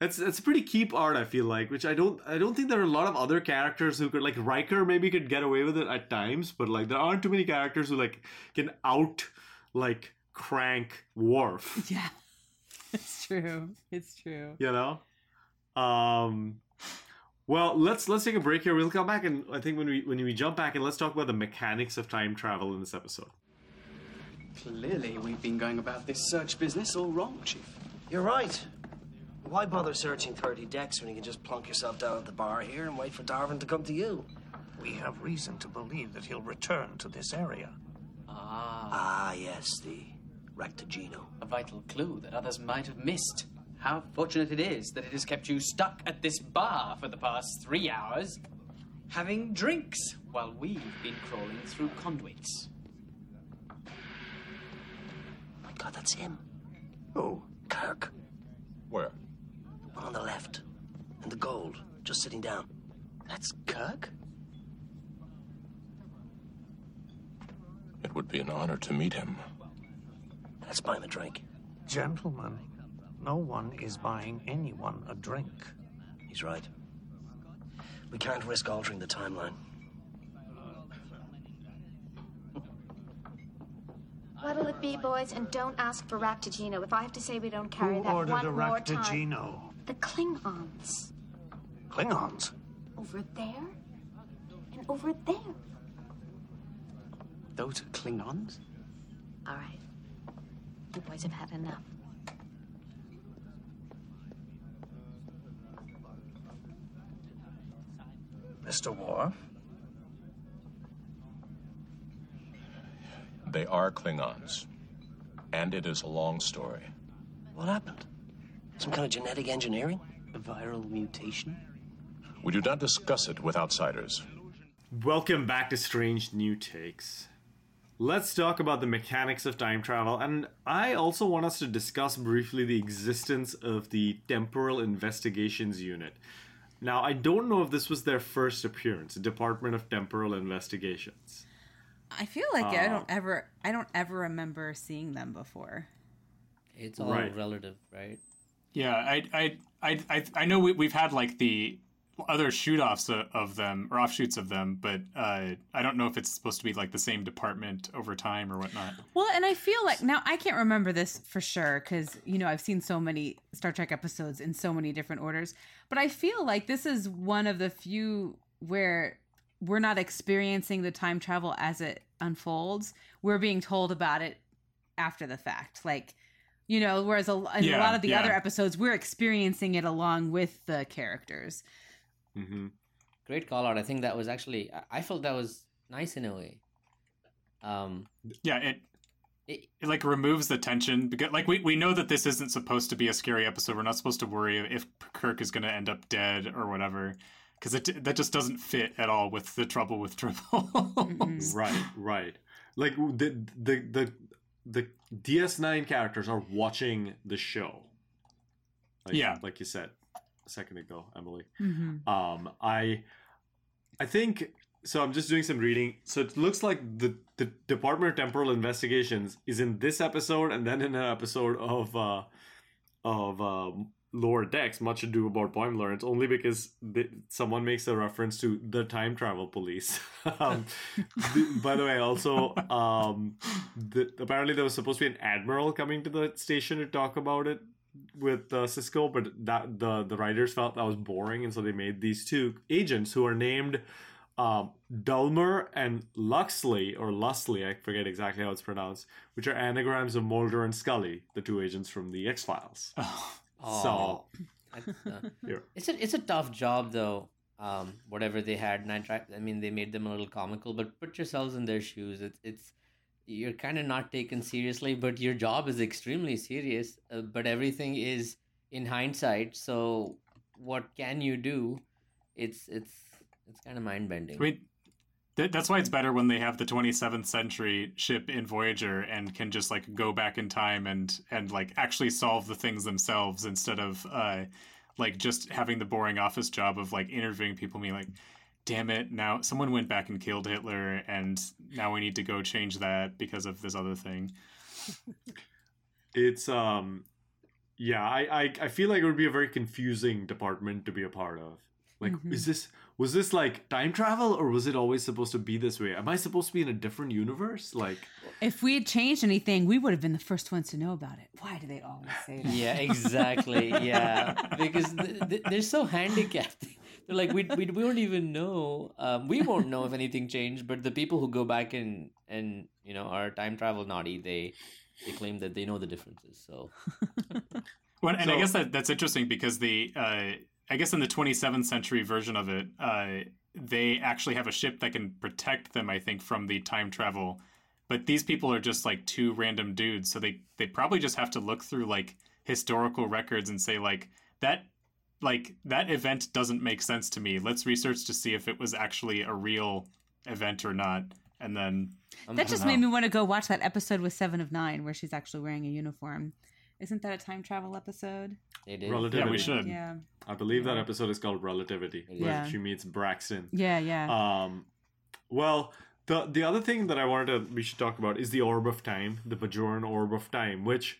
it's it's a pretty keep art. I feel like, which I don't I don't think there are a lot of other characters who could like Riker maybe could get away with it at times, but like there aren't too many characters who like can out like crank Worf. yeah, (laughs) it's true. It's true. you know um well let's let's take a break here we'll come back and i think when we when we jump back and let's talk about the mechanics of time travel in this episode Clearly, we've been going about this search business all wrong, Chief. You're right. Why bother searching 30 decks when you can just plunk yourself down at the bar here and wait for Darvin to come to you? We have reason to believe that he'll return to this area. Ah, Ah, yes, the Raktajino. a vital clue that others might have missed. How fortunate it is that it has kept you stuck at this bar for the past three hours, having drinks while we've been crawling through conduits. Oh my God, that's him. Oh, Kirk. Where? On the left. And the gold, just sitting down. That's Kirk? It would be an honor to meet him. Let's buy him a drink. gentlemen, no one is buying anyone a drink. He's right. We can't risk altering the timeline. What'll it be, boys? And don't ask for raktajino. If I have to say we don't carry Who that ordered one a more time. Raktajino? The Klingons. Klingons? Over there and over there. Those are Klingons? All right. You boys have had enough. Mr. Worf? They are Klingons. And it is a long story. What happened? Some kind of genetic engineering? A viral mutation? We do not discuss it with outsiders. welcome back to strange new takes let's talk about the mechanics of time travel and i also want us to discuss briefly the existence of the temporal investigations unit now i don't know if this was their first appearance department of temporal investigations I feel like I Uh, don't ever, I don't ever remember seeing them before. It's all Right. relative, right? Yeah, I, I, I, I, I know we, we've had like the other shoot-offs of, of them or offshoots of them, but uh, I don't know if it's supposed to be like the same department over time or whatnot. Well, and I feel like now I can't remember this for sure because you know I've seen so many Star Trek episodes in so many different orders, but I feel like this is one of the few where we're not experiencing the time travel as it unfolds. We're being told about it after the fact, like you know. Whereas a, in a lot of the yeah. other episodes, we're experiencing it along with the characters. Mm-hmm. Great call out. I think that was actually I- I felt that was nice in a way. Um, Yeah, it, it, it like removes the tension because like we, we know that this isn't supposed to be a scary episode. We're not supposed to worry if Kirk is going to end up dead or whatever. because it that just doesn't fit at all with the trouble with (laughs) tribble. right, right. Like the the the the DS9 characters are watching the show. Like, Yeah. like you said a second ago, Emily. Mhm. Um, I, I think so. I'm just doing some reading. So it looks like the the Department of Temporal Investigations is in this episode, and then in an episode of uh, of um, Lower Decks, Much Ado About Boy Lawrence, only because someone makes a reference to the time travel police. (laughs) um, th- by the way, also um, the, apparently there was supposed to be an admiral coming to the station to talk about it with uh, Sisko, but that the the writers felt that was boring, and so they made these two agents who are named um, Dulmer and Luxley or Lusley, I forget exactly how it's pronounced, which are anagrams of Mulder and Scully, the two agents from the X Files. So That's, uh, it's a it's a tough job though. Um, whatever they had, and I tried. I mean, they made them a little comical, but put yourselves in their shoes. It's it's you're kind of not taken seriously, but your job is extremely serious. Uh, but everything is in hindsight. So what can you do? It's it's it's kind of mind bending. I mean, th- that's why it's better when they have the 27th century ship in Voyager and can just like go back in time and and like actually solve the things themselves instead of uh like just having the boring office job of like interviewing people being like damn it now someone went back and killed Hitler and now we need to go change that because of this other thing. it's um yeah, I, I I feel like it would be a very confusing department to be a part of. Like, Mhm. is this was this like time travel or was it always supposed to be this way? Am I supposed to be in a different universe? Like, If we had changed anything, we would have been the first ones to know about it. Why do they always say that? Yeah, exactly. yeah, (laughs) because th- th- they're so handicapped. They're like, we, we, we don't even know. Um, we won't know if anything changed, but the people who go back and and you know are time travel naughty, they they claim that they know the differences. So (laughs) Well, and I guess that that's interesting because the uh, I guess in the 27th century version of it, uh, they actually have a ship that can protect them. I think from the time travel, but these people are just like two random dudes, so they they probably just have to look through like historical records and say like that like that event doesn't make sense to me. Let's research to see if it was actually a real event or not, and then That just made me want to go watch that episode with Seven of Nine where she's actually wearing a uniform. Isn't that a time travel episode? they did. relativity. yeah, we should. Yeah. I believe that episode is called Relativity, where Yeah. she meets Braxton. Yeah, yeah. Um, well, the the other thing that I wanted to we should talk about is the Orb of Time, the Bajoran Orb of Time, which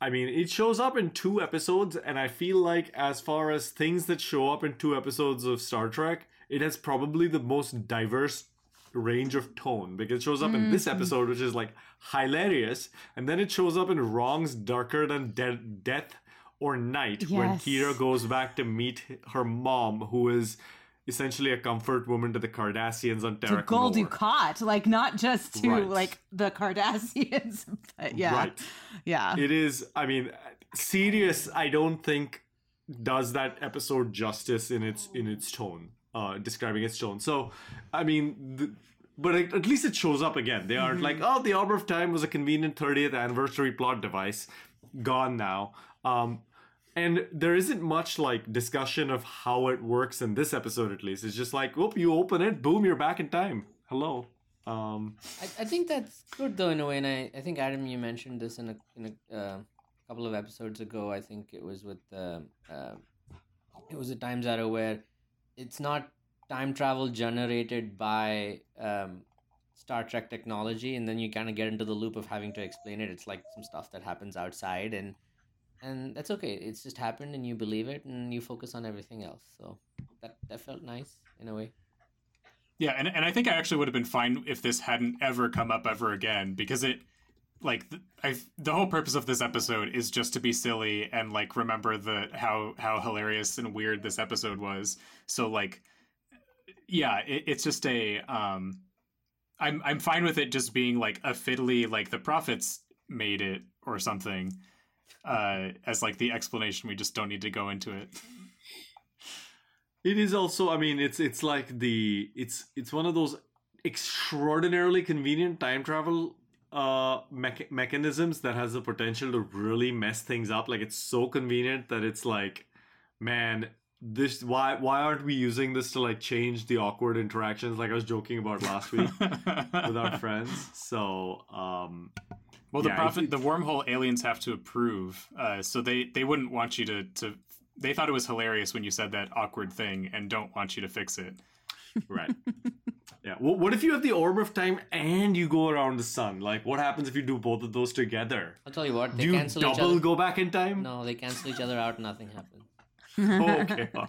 I mean, it shows up in two episodes, and I feel like as far as things that show up in two episodes of Star Trek, it has probably the most diverse range of tone because it shows up in this hmm. episode, which is like hilarious, and then it shows up in Wrongs Darker Than De- Death or Night when Yes. Kira goes back to meet her mom, who is essentially a comfort woman to the Cardassians on to Terra Gul Dukat, like not just to Right. like the Cardassians, (laughs) but yeah, Right. yeah. It is. I mean, serious. I don't think does that episode justice in its in its tone, uh, describing its tone. So, I mean, the, but at at least it shows up again. They aren't like, oh, the Arbor of Time was a convenient 30th anniversary plot device, gone now. Um, and there isn't much like discussion of how it works in this episode, at least. It's just like, whoop, you open it, boom, you're back in time. Hello. Um, I, I think that's good though in a way, and I, I think Adam, you mentioned this in a in a uh, couple of episodes ago. I think it was with uh, uh, it was a Times zero where it's not time travel generated by um, Star Trek technology, and then you kind of get into the loop of having to explain it. It's like some stuff that happens outside, and and that's okay. It's just happened, and you believe it, and you focus on everything else. So that that felt nice in a way. Yeah, and, and I think I actually would have been fine if this hadn't ever come up ever again because it, like, I the whole purpose of this episode is just to be silly and like remember the how how hilarious and weird this episode was. So like, yeah, it, it's just a um, I'm I'm fine with it just being like a fiddly like the prophets made it or something, uh, as like the explanation. We just don't need to go into it. It is also, I mean, it's it's like the it's it's one of those extraordinarily convenient time travel uh mecha- mechanisms that has the potential to really mess things up. Like it's so convenient that it's like, man, this why why aren't we using this to like change the awkward interactions like I was joking about last week with our (laughs) friends. So um Well, the Yeah, prophet, it- the wormhole aliens have to approve, uh, so they they wouldn't want you to to. They thought it was hilarious when you said that awkward thing, and don't want you to fix it. right. (laughs) Yeah. What, what if you have the orb of time and you go around the sun? Like what happens if you do both of those together? I'll tell you what, they Do you cancel each double other. go back in time? No, they cancel each other out. Nothing happens. (laughs) okay. Well,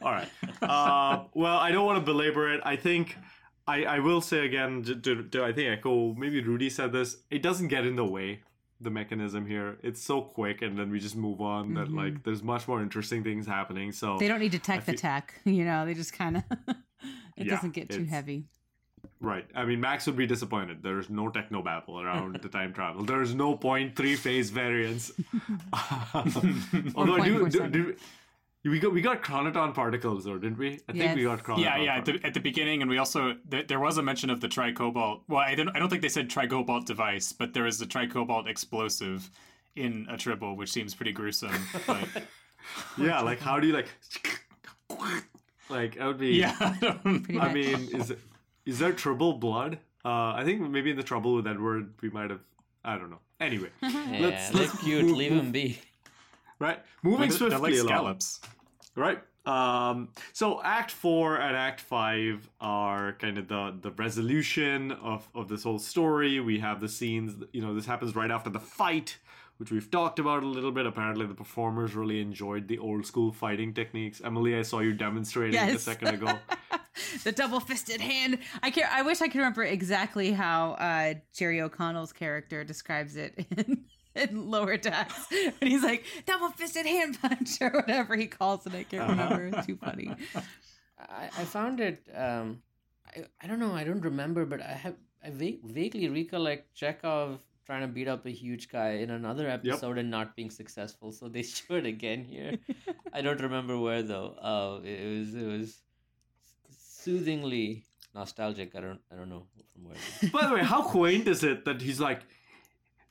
all right. Uh, well, I don't want to belabor it. I think I, I will say again to, to, to I think echo maybe Rudy said this. It doesn't get in the way the mechanism here. It's so quick, and then we just move on. That Mhm. like there's much more interesting things happening. So They don't need to tech I the fe- tech, you know. They just kind of (laughs) it Yeah, doesn't get too heavy. Right. I mean, Max would be disappointed. There's no technobabble around (laughs) the time travel. There's no point three phase variance. (laughs) Although I do, do, do we got we got chronoton particles though, didn't we? I think we got chronoton. Yeah, yeah. At the, at the beginning, and we also th- there was a mention of the tricobalt. Well, I don't I don't think they said tricobalt device, but there is a tricobalt explosive in a tribble, which seems pretty gruesome. But (laughs) (laughs) yeah, like how do you like (laughs) like that would be yeah, Pretty I mean, is it, is there tribble blood? Uh, I think maybe in the trouble with Edward we might have I don't know. Anyway, Yeah, let's they're let's cute. move- Leave him be. Right? Moving they're, they're swiftly like along. scallops. right? Um so act four and act five are kind of the the resolution of of this whole story. We have the scenes you know this happens right after the fight which we've talked about a little bit. Apparently the performers really enjoyed the old school fighting techniques. Emily i saw you demonstrating a second ago. (laughs) The double fisted hand. I can I wish I could remember exactly how uh, Jerry O'Connell's character describes it (laughs) in, (laughs) in Lower Decks. And he's like double fisted hand punch (laughs) or whatever he calls it. I can't remember. It's too funny. (laughs) I, I found it. Um, I, I don't know. I don't remember, but I have I va- vaguely recollect Chekov trying to beat up a huge guy in another episode and not being successful. So they show it again here. I don't remember where though. Oh, it it was it was soothingly nostalgic. I don't I don't know from where. by the way how quaint is it that he's like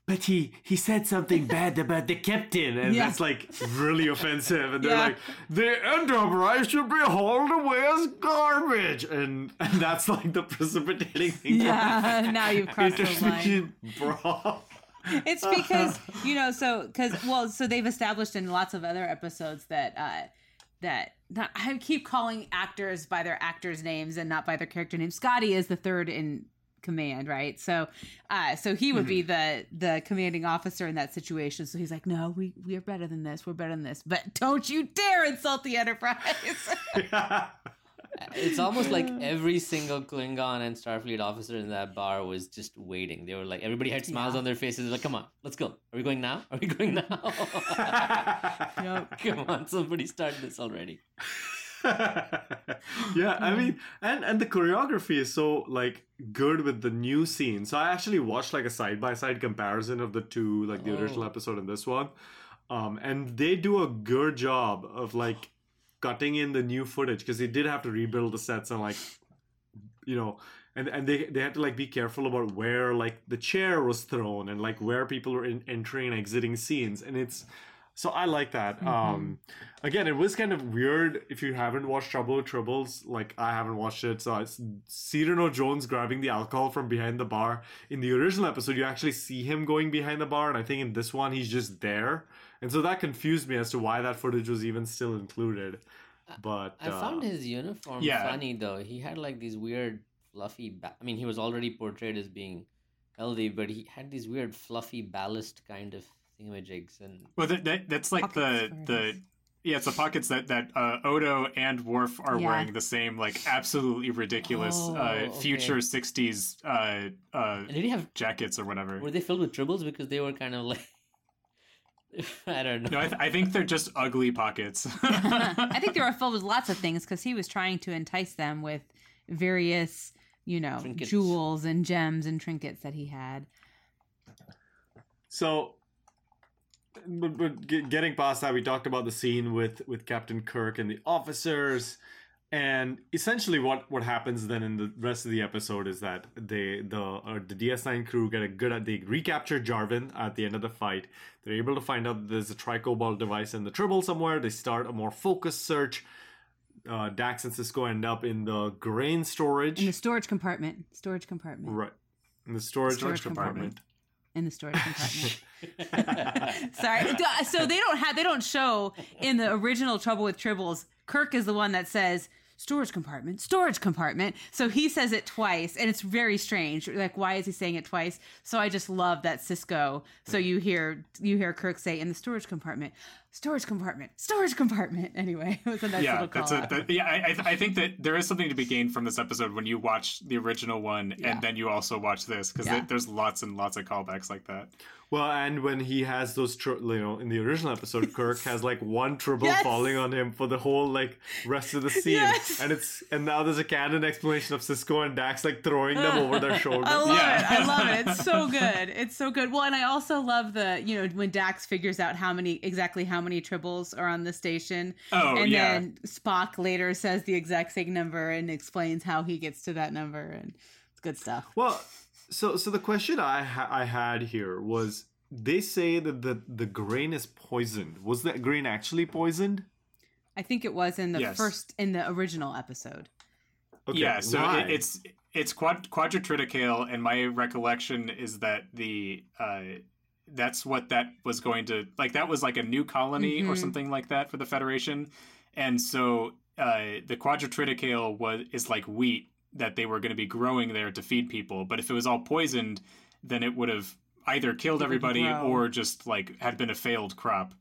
but he he said something bad about the captain and Yeah. that's like really offensive and they're Yeah. like the enterprise should be hauled away as garbage and, and (laughs) that's like the precipitating thing Yeah, (laughs) now you've crossed the line. bro It's because you know, so because well, so they've established in lots of other episodes that uh that not, I keep calling actors by their actors' names and not by their character names. Scotty is the third in command, right? So, uh, so he would be the the commanding officer in that situation. So he's like, "No, we we are better than this. We're better than this. But don't you dare insult the Enterprise." (laughs) It's almost like every single Klingon and Starfleet officer in that bar was just waiting. They were like, everybody had smiles on their faces. Like, come on, let's go. Are we going now? Are we going now? (laughs) (laughs) Come on, somebody start this already. (laughs) yeah i mean and and the choreography is so like good with the new scene. So i actually watched like a side by side comparison of the two like the original Oh. episode and this one. Um and they do a good job of like cutting in the new footage because they did have to rebuild the sets and like you know and and they they had to like be careful about where like the chair was thrown and like where people were in, entering and exiting scenes. And it's so i like that um again it was kind of weird if you haven't watched trouble with tribbles like i haven't watched it so it's cyrano jones grabbing the alcohol from behind the bar in the original episode you actually see him going behind the bar and i think in this one he's just there and so that confused me as to why that footage was even still included but I found uh, his uniform yeah. funny though. He had like these weird fluffy. Ba- I mean, he was already portrayed as being healthy, but he had these weird fluffy ballast kind of thingamajigs. And Well, that, that that's like the the yeah, it's the pockets that that uh, Odo and Worf are Yeah. wearing the same like absolutely ridiculous Oh, uh, okay. future '60s uh, uh, did he have jackets or whatever. were they filled with tribbles because they were kind of like (laughs) I don't know. No, I, th- I think they're just ugly pockets. (laughs) I think they were filled with lots of things because he was trying to entice them with various, you know, Trinkets. jewels and gems and trinkets that he had. So, but, but getting past that, we talked about the scene with with Captain Kirk and the officers, and essentially what what happens then in the rest of the episode is that they the uh, the DS9 crew get a good they recapture Jarvan at the end of the fight. They're able to find out there's a tricobalt device in the Tribble somewhere. They start a more focused search. Uh, Dax and Sisko end up in the grain storage. In the storage compartment. Storage compartment. right. In the storage, Storage compartment. In the storage compartment. (laughs) (laughs) Sorry. So they don't have they don't show in the original Trouble with Tribbles. Kirk is the one that says storage compartment, storage compartment. So he says it twice, and it's very strange. Like, why is he saying it twice? So I just love that Sisko. So hmm. you hear you hear Kirk say in the storage compartment, storage compartment, storage compartment. (laughs) Anyway, it was a nice yeah, little call that's a, out. that, yeah. I, I- I think that there is something to be gained from this episode when you watch the original one Yeah. and then you also watch this because Yeah. there's lots and lots of callbacks like that. Well, and when he has those, tri- you know, in the original episode, (laughs) Kirk has like one tribble Yes. falling on him for the whole like rest of the scene, Yes. and it's and now there's a canon explanation of Sisko and Dax like throwing them over their (laughs) shoulder. I love Yeah. it. I love it. It's so good. It's so good. Well, and I also love the, you know, when Dax figures out how many exactly how many tribbles are on the station. Oh, and yeah. then Spock later says the exact same number and explains how he gets to that number and it's good stuff. Well, so so the question I ha- I had here was they say that the the grain is poisoned. Was that grain actually poisoned? I think it was in the Yes. first in the original episode. Okay, yeah, so it, it's it's quad, quadrotriticale, and my recollection is that the uh, that's what that was going to like. That was like a new colony or Mhm. something like that for the Federation, and so uh, the quadrotriticale was is like wheat that they were going to be growing there to feed people. But if it was all poisoned, then it would have either killed everybody or just like had been a failed crop.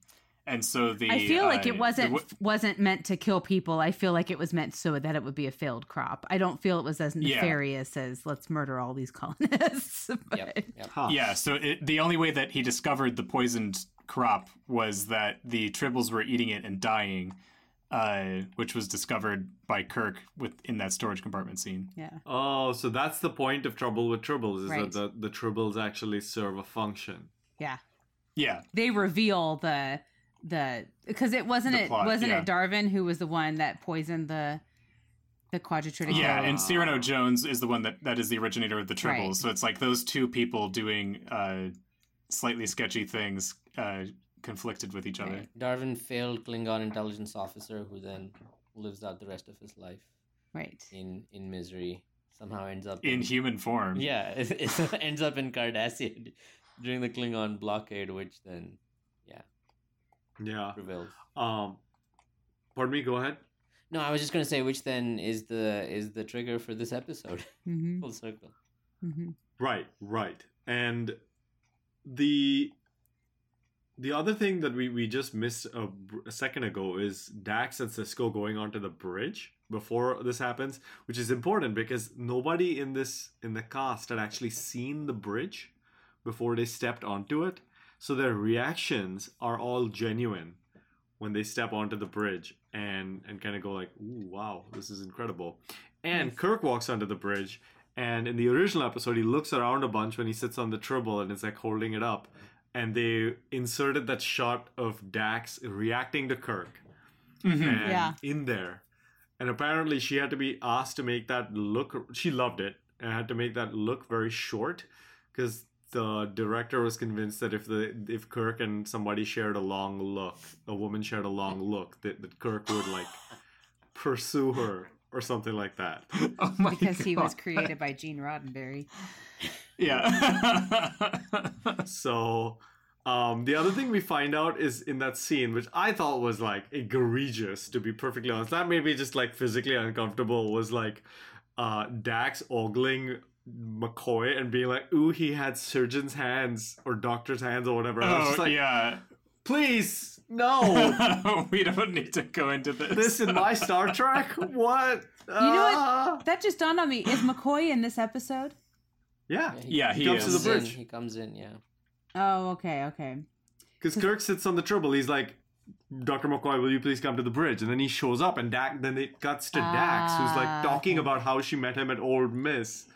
And so the I feel like uh, it wasn't the w- wasn't meant to kill people. I feel like it was meant so that it would be a failed crop. I don't feel it was as Yeah. nefarious as let's murder all these (laughs) colonists. (laughs) But- Yep. yep. Huh. Yeah, so it, the only way that he discovered the poisoned crop was that the tribbles were eating it and dying, uh, which was discovered by Kirk with in that storage compartment scene. yeah. Oh, so that's the point of trouble with tribbles is Right. that the, the tribbles actually serve a function. Yeah. Yeah, they reveal the the because it wasn't The it plot, wasn't yeah. it Darvin who was the one that poisoned the the quadrotriticale. yeah, and Cyrano Jones is the one that that is the originator of the tribbles. Right. So it's like those two people doing uh, slightly sketchy things uh, conflicted with each other. Right. Darvin failed Klingon intelligence officer who then lives out the rest of his life right. in in misery. Somehow ends up In human form. yeah, it, (laughs) it ends up in Cardassian during the Klingon blockade, which then yeah Yeah. prevails. Um, pardon me. Go ahead. No, I was just gonna say which then is the is the trigger for this episode. (laughs) Mm-hmm. Full circle. Mm-hmm. Right, right. And the the other thing that we, we just missed a, a second ago is Dax and Sisko going onto the bridge before this happens, which is important because nobody in this in the cast had actually seen the bridge before they stepped onto it. So their reactions are all genuine when they step onto the bridge and and kind of go like, "Ooh, wow, this is incredible." And Kirk walks onto the bridge, and in the original episode, he looks around a bunch when he sits on the tribble and is like holding it up. And they inserted that shot of Dax reacting to Kirk Mhm. and Yeah. in there. And apparently, she had to be asked to make that look. She loved it and had to make that look very short because the director was convinced that if the if Kirk and somebody shared a long look, a woman shared a long look, that, that Kirk would like (laughs) pursue her or something like that. Oh my Because he was created by Gene Roddenberry. Yeah. So, um, the other thing we find out is in that scene, which I thought was like egregious, to be perfectly honest. That made me just like physically uncomfortable. Was like uh, Dax ogling McCoy and being like, "Ooh, he had surgeon's hands or doctor's hands or whatever." I was oh just like, yeah. "Please, no." (laughs) we don't need to go into this. this in my (laughs) Star Trek? What? You know what? That just dawned on me. Is McCoy in this episode? Yeah, Yeah, he comes is. to the comes in- bridge. he comes in, yeah. Oh, okay, okay. Because Kirk sits on the tribble. He's like, Dr. McCoy, will you please come to the bridge? And then he shows up, and Dak, then it cuts to Dax, who's like Ah, talking okay. about how she met him at Ole Miss.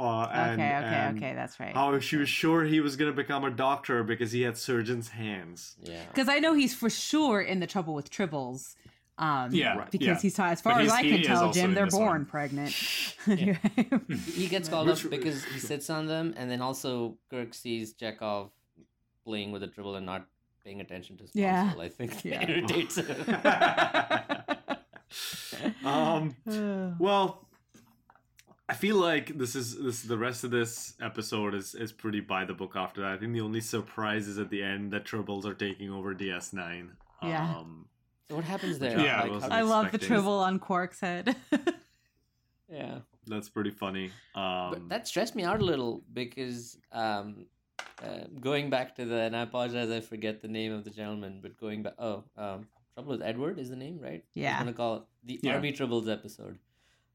Uh, and, okay, okay, and okay. That's right. How she was sure he was going to become a doctor because he had surgeon's hands. Yeah. Because I know he's for sure in the trouble with tribbles Um, Yeah, Right. because yeah. he saw, as But far as I can tell, Jim, they're born one. pregnant. (laughs) (laughs) (laughs) he gets called up because he sits on them, and then also Kirk sees Chekov playing with the tribble and not paying attention to his Yeah. console. I think Yeah. irritates him. um (sighs) well i feel like this is this the rest of this episode is is pretty by the book after that i think the only surprise is at the end that tribbles are taking over ds9 Yeah. um so what happens there? I Like, wasn't I love the expecting. tribble on Quark's head. (laughs) yeah. that's pretty funny um But that stressed me out a little because um, uh, going back to the and I apologize I forget the name of the gentleman, but going back oh um, Trouble with Edward is the name, right? Yeah. I'm gonna call it the Yeah. RB Troubles episode.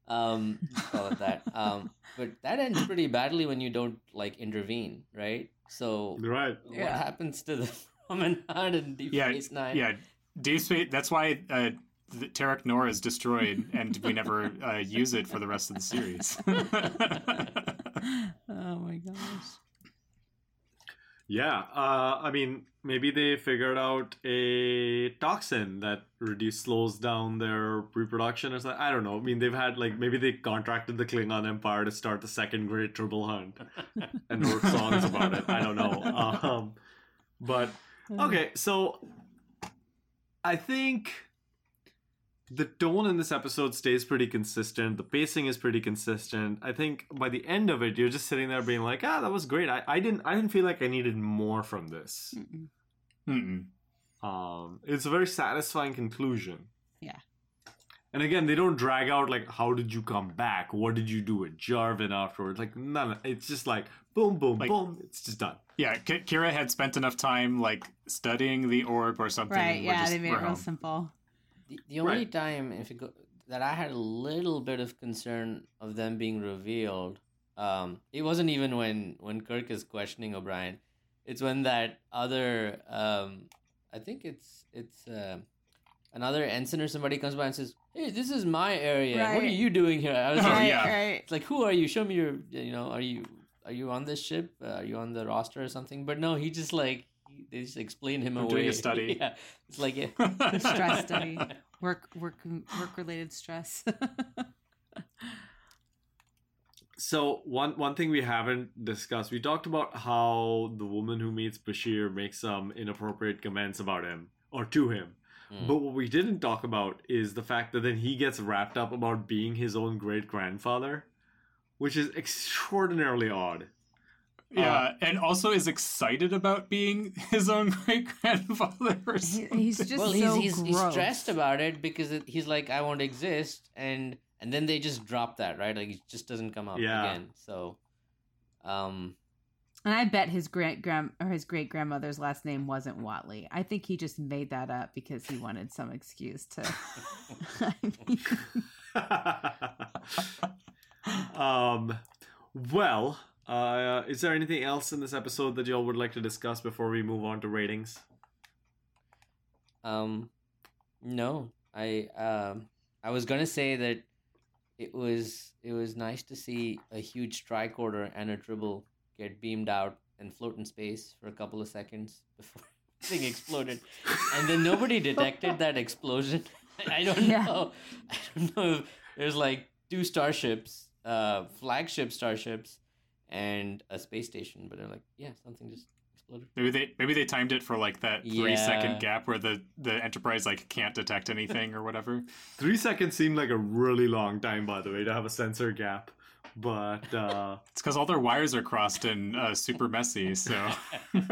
Um, let's call it that. Um, but that ends pretty badly when you don't like intervene, right? So right what Yeah. happens to the (laughs) promenade and Deep Yeah, Space Nine? yeah. Deep Space. That's why uh, the Terok Nor is destroyed, and we never uh, use it for the rest of the series. (laughs) oh my gosh. Yeah, uh, I mean, maybe they figured out a toxin that reduce slows down their reproduction or something. I don't know. I mean, they've had like maybe they contracted the Klingon Empire to start the second Great Tribble Hunt (laughs) and wrote songs about it. I don't know. Um, but okay, so I think the tone in this episode stays pretty consistent. The pacing is pretty consistent. I think by the end of it, you're just sitting there being like, "Ah, that was great." I, I didn't I didn't feel like I needed more from this. Mm-mm. Mm-mm. Um, it's a very satisfying conclusion. Yeah. And again, they don't drag out like, "How did you come back? What did you do with Jarvin afterwards?" Like none. It's just like boom, boom, Like- boom. It's just done. Yeah, K- Kira had spent enough time like studying the orb or something. Right, we're yeah, just- they made we're it real home. simple. The, the only Right. time if you go that I had a little bit of concern of them being revealed, um, it wasn't even when when Kirk is questioning O'Brien. It's when that other, um, I think it's it's uh, another ensign or somebody comes by and says, "Hey, this is my area. What are you doing here?" I was Oh, like, right, yeah. right. it's like, "Who are you? Show me your, you know, are you are you on this ship? Uh, are you on the roster or something?" But no, he just like he, they just explain him I'm away. doing a study. (laughs) yeah, it's like yeah. (laughs) Stress study, work, work, work related stress. (laughs) So one one thing we haven't discussed, we talked about how the woman who meets Bashir makes some inappropriate comments about him or to him. Mm. But what we didn't talk about is the fact that then he gets wrapped up about being his own great grandfather, which is extraordinarily odd. Yeah, and also is excited about being (laughs) his own great grandfather. He- he's just well, so he's, he's, he's stressed about it because it, he's like, I won't exist, and and then they just drop that, right? Like it just doesn't come up Yeah. again. So, um, And I bet his great grand or his great grandmother's last name wasn't Watley. I think he just made that up because he wanted some excuse to. (laughs) um, well, uh, is there anything else in this episode that y'all would like to discuss before we move on to ratings? um, no, I um, I was gonna say that it was it was nice to see a huge tricorder and a tribble get beamed out and float in space for a couple of seconds before (laughs) thing exploded, and then nobody detected that explosion. (laughs) I don't Yeah. know. I don't know. If there's like two starships, uh, flagship starships, and a space station, but they're like, yeah, something just exploded. Maybe they maybe they timed it for like that three second Yeah. gap where the the Enterprise like can't detect anything or whatever. (laughs) Three seconds seemed like a really long time, by the way, to have a sensor gap. But uh, (laughs) It's because all their wires are crossed and uh, super messy. So (laughs)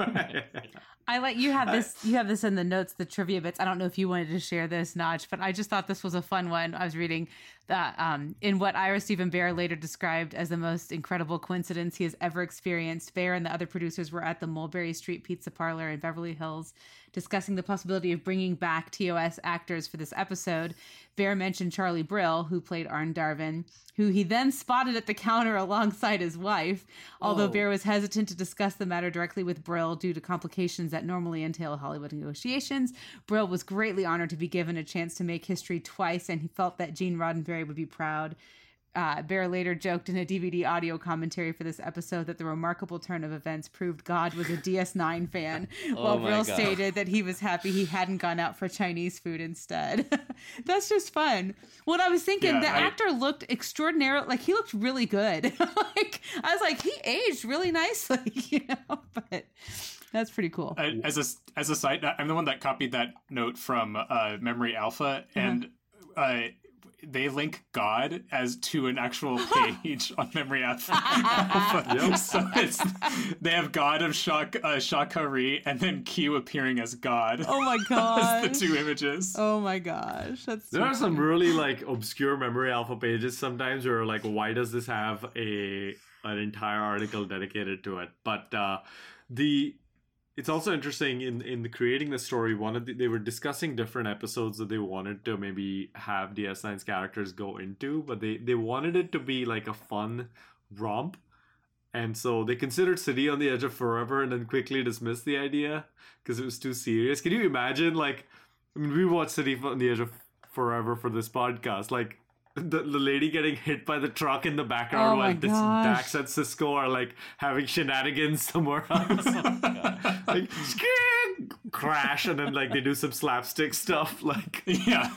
I like you have this. (laughs) You have this in the notes, the trivia bits. I don't know if you wanted to share this, Notch, but I just thought this was a fun one. I was reading that um, in what Ira Steven Behr later described as the most incredible coincidence he has ever experienced. Behr and the other producers were at the Mulberry Street Pizza Parlor in Beverly Hills discussing the possibility of bringing back TOS actors for this episode. Behr mentioned Charlie Brill, who played Arn Darvin, who he then spotted at the counter (laughs) alongside his wife. Although oh. Whoa. Behr was hesitant to discuss the matter directly with Brill due to complications that normally entail Hollywood negotiations, Brill was greatly honored to be given a chance to make history twice, and he felt that Gene Roddenberry would be proud. Uh, Behr later joked in a DVD audio commentary for this episode that the remarkable turn of events proved God was a DS9 fan, (laughs) Oh while my Brill God. stated that he was happy he hadn't gone out for Chinese food instead. (laughs) That's just fun. What I was thinking, Yeah, the I- actor looked extraordinary. Like he looked really good. (laughs) like I was like, he aged really nicely, you know. But that's pretty cool. Uh, as a as a side, I'm the one that copied that note from uh, Memory Alpha, and uh, they link God as to an actual (laughs) page on Memory Alpha. (laughs) Alpha. So it's they have God of Shak uh, Shakari, and then Q appearing as God. Oh my (laughs) as gosh. the two images. Oh my gosh, that's There so are some really like obscure memory alpha pages sometimes where like why does this have a an entire article dedicated to it? But uh the it's also interesting in in the creating the story one of the, they were discussing different episodes that they wanted to maybe have DS9's characters go into, but they they wanted it to be like a fun romp. And so they considered City on the Edge of Forever and then quickly dismissed the idea because it was too serious. Can you imagine like I mean, we watched City on the Edge of Forever for this podcast. Like the, the lady getting hit by the truck in the background Oh while this. Dax and Sisko are like having shenanigans somewhere (laughs) else. like crash and then like they do some slapstick stuff. Like (laughs) Yeah.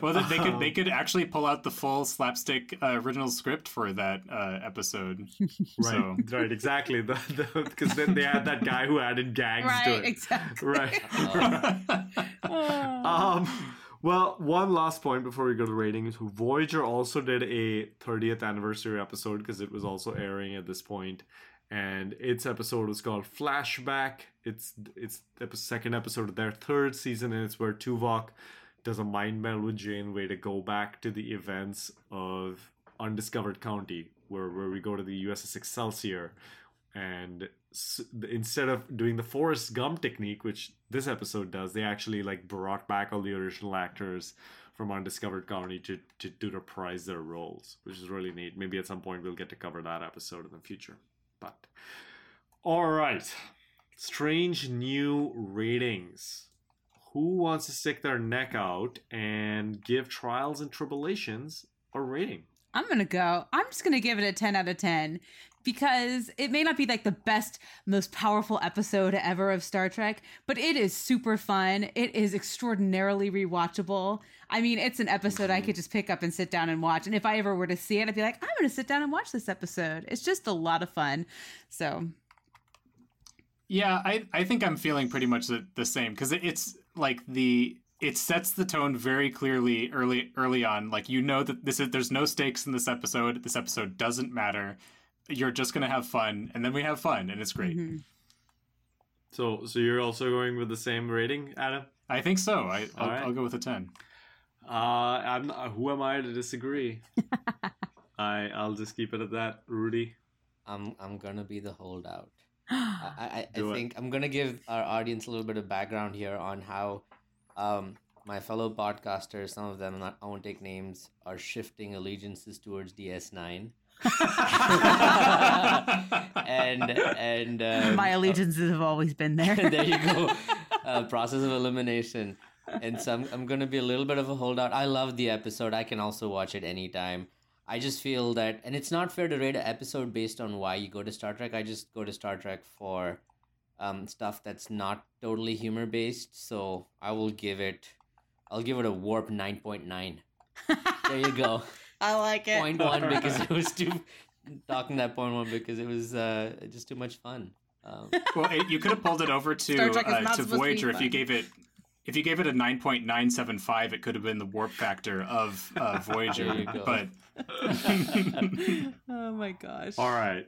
Well, they, they could they could actually pull out the full slapstick uh, original script for that uh, episode. (laughs) right, So right, exactly. Because the, because then they had that guy who added gags to Right, it. exactly. Right. um, well, one last point before we go to ratings. Voyager also did a 30th anniversary episode because it was also airing at this point, and its episode was called Flashback. It's it's the second episode of their third season, and it's where Tuvok does a mind meld with Janeway to go back to the events of Undiscovered County, where where we go to the USS Excelsior, and instead of doing the Forrest Gump technique, which this episode does, they actually like brought back all the original actors from Undiscovered County to, to, to reprise their roles, which is really neat. Maybe at some point we'll get to cover that episode in the future. But all right, strange new ratings. Who wants to stick their neck out and give Trials and Tribble-ations a rating? I'm gonna go. I'm just gonna give it a 10 out of 10 because it may not be like the best, most powerful episode ever of Star Trek, but it is super fun. It is extraordinarily rewatchable. I mean, it's an episode I mm-hmm. could just pick up and sit down and watch. And if I ever were to see it, I'd be like, I'm gonna sit down and watch this episode. It's just a lot of fun. So yeah, I I think I'm feeling pretty much the, the same because it, it's like the it sets the tone very clearly early early on. Like you know that this is there's no stakes in this episode. This episode doesn't matter. You're just gonna have fun, and then we have fun, and it's great. mhm. So, so you're also going with the same rating, Adam? I think so. I I'll, All right. I'll go with a ten. Uh, I'm not, who am I to disagree? (laughs) I I'll just keep it at that, Rudy. I'm I'm gonna be the holdout. (gasps) I, I, I think I'm gonna give our audience a little bit of background here on how um, my fellow podcasters, some of them not, I won't take names, are shifting allegiances towards DS9. And and um, my allegiances have always been there. (laughs) there you go. Uh, process of elimination. And so I'm, I'm going to be a little bit of a holdout. I love the episode. I can also watch it anytime. I just feel that, and it's not fair to rate an episode based on why you go to Star Trek. I just go to Star Trek for um, stuff that's not totally humor based. So I will give it, I'll give it a warp 9.9. There you go. (laughs) I like it. Point one (laughs) because it was too, talking that point one because it was uh, just too much fun. Um, well, it, you could have pulled it over to Star Trek is uh, to supposed to Voyager if you gave it if you gave it a nine point nine seven five. It could have been the warp factor of uh, Voyager, (laughs) There you go. but (laughs) oh my gosh. All right.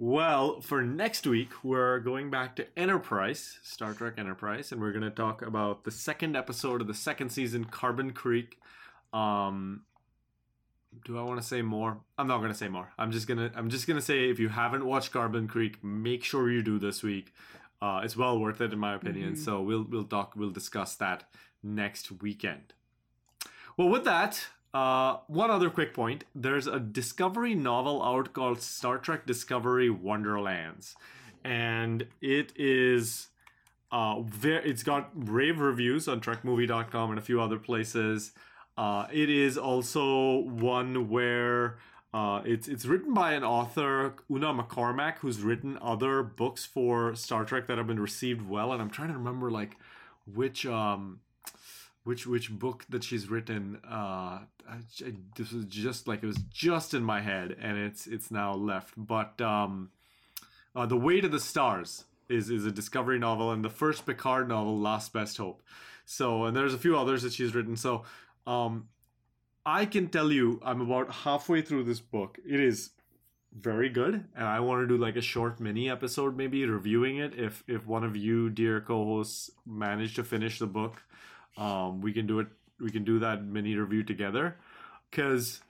Well, for next week, we're going back to Enterprise, Star Trek Enterprise, and we're going to talk about the second episode of the second season, Carbon Creek. Um, do I want to say more? I'm not going to say more. I'm just gonna. I'm just gonna say if you haven't watched Carbon Creek, make sure you do this week. Uh, it's well worth it in my opinion. Mhm. So we'll we'll talk. We'll discuss that next weekend. Well, with that, uh, one other quick point. There's a Discovery novel out called Star Trek Discovery Wonderlands. And it is uh very it's got rave reviews on trekmovie.com and a few other places. Uh, it is also one where uh, it's it's written by an author Una McCormack, who's written other books for Star Trek that have been received well, and I'm trying to remember like which um which which book that she's written. Uh, I, I, this was just like it was just in my head, and it's it's now left. But um, uh, the Way to the Stars is is a discovery novel, and the first Picard novel, Last Best Hope. So, and there's a few others that she's written. So, um, I can tell you, I'm about halfway through this book. It is very good, and I want to do like a short mini episode, maybe reviewing it. If if one of you, dear co-hosts, manage to finish the book, um, we can do it. We can do that mini review together. Because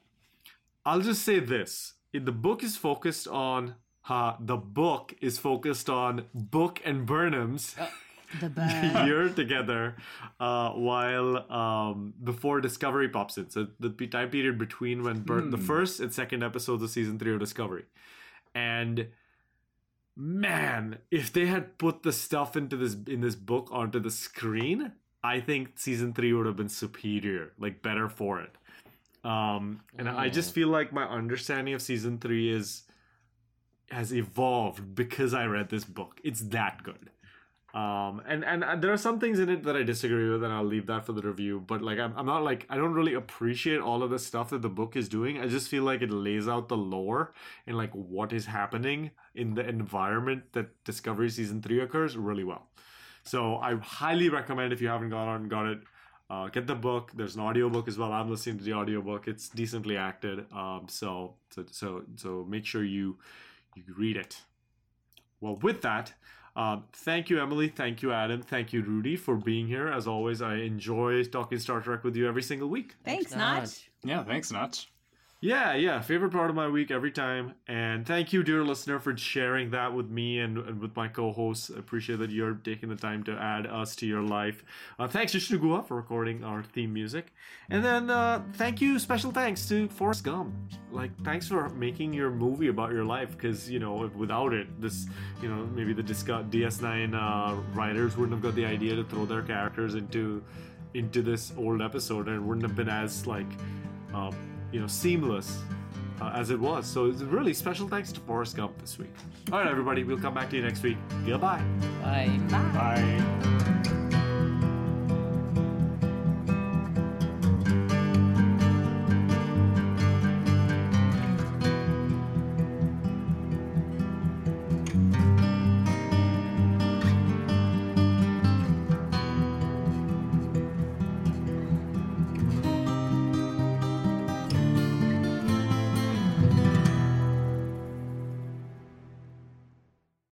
I'll just say this: the book is focused on uh, the book is focused on Book and Burnham's the (laughs) year together, uh, while um, before Discovery pops in. So the time period between when Bur- the Hmm. first and second episodes of season three of Discovery, and man, if they had put the stuff into this in this book onto the screen, I think season three would have been superior, like better for it. Um, and I just feel like my understanding of season three is has evolved because I read this book. It's that good. Um, and, and and there are some things in it that I disagree with, and I'll leave that for the review. But like, I'm, I'm not like I don't really appreciate all of the stuff that the book is doing. I just feel like it lays out the lore and like what is happening in the environment that Discovery season three occurs really well. So I highly recommend if you haven't gone and got it, uh, get the book. There's an audiobook as well. I'm listening to the audiobook. It's decently acted. Um, so so so so make sure you you read it. Well, with that, um, thank you, Emily. Thank you, Adam. Thank you, Rudy, for being here. As always, I enjoy talking Star Trek with you every single week. Thanks, Notch. Yeah, thanks, Notch. Yeah, yeah. Favorite part of my week every time. And thank you, dear listener, for sharing that with me and, and with my co hosts. I appreciate that you're taking the time to add us to your life. Uh, thanks to for recording our theme music. And then uh, thank you, special thanks to Forrest Gump. Like, thanks for making your movie about your life because, you know, without it, this, you know, maybe the Disco- DS9 uh, writers wouldn't have got the idea to throw their characters into into this old episode and it wouldn't have been as, like, um, you know, seamless uh, as it was. So it's really special thanks to Forrest Gump this week. All right, everybody, we'll come back to you next week. Goodbye. Bye. Bye. Bye.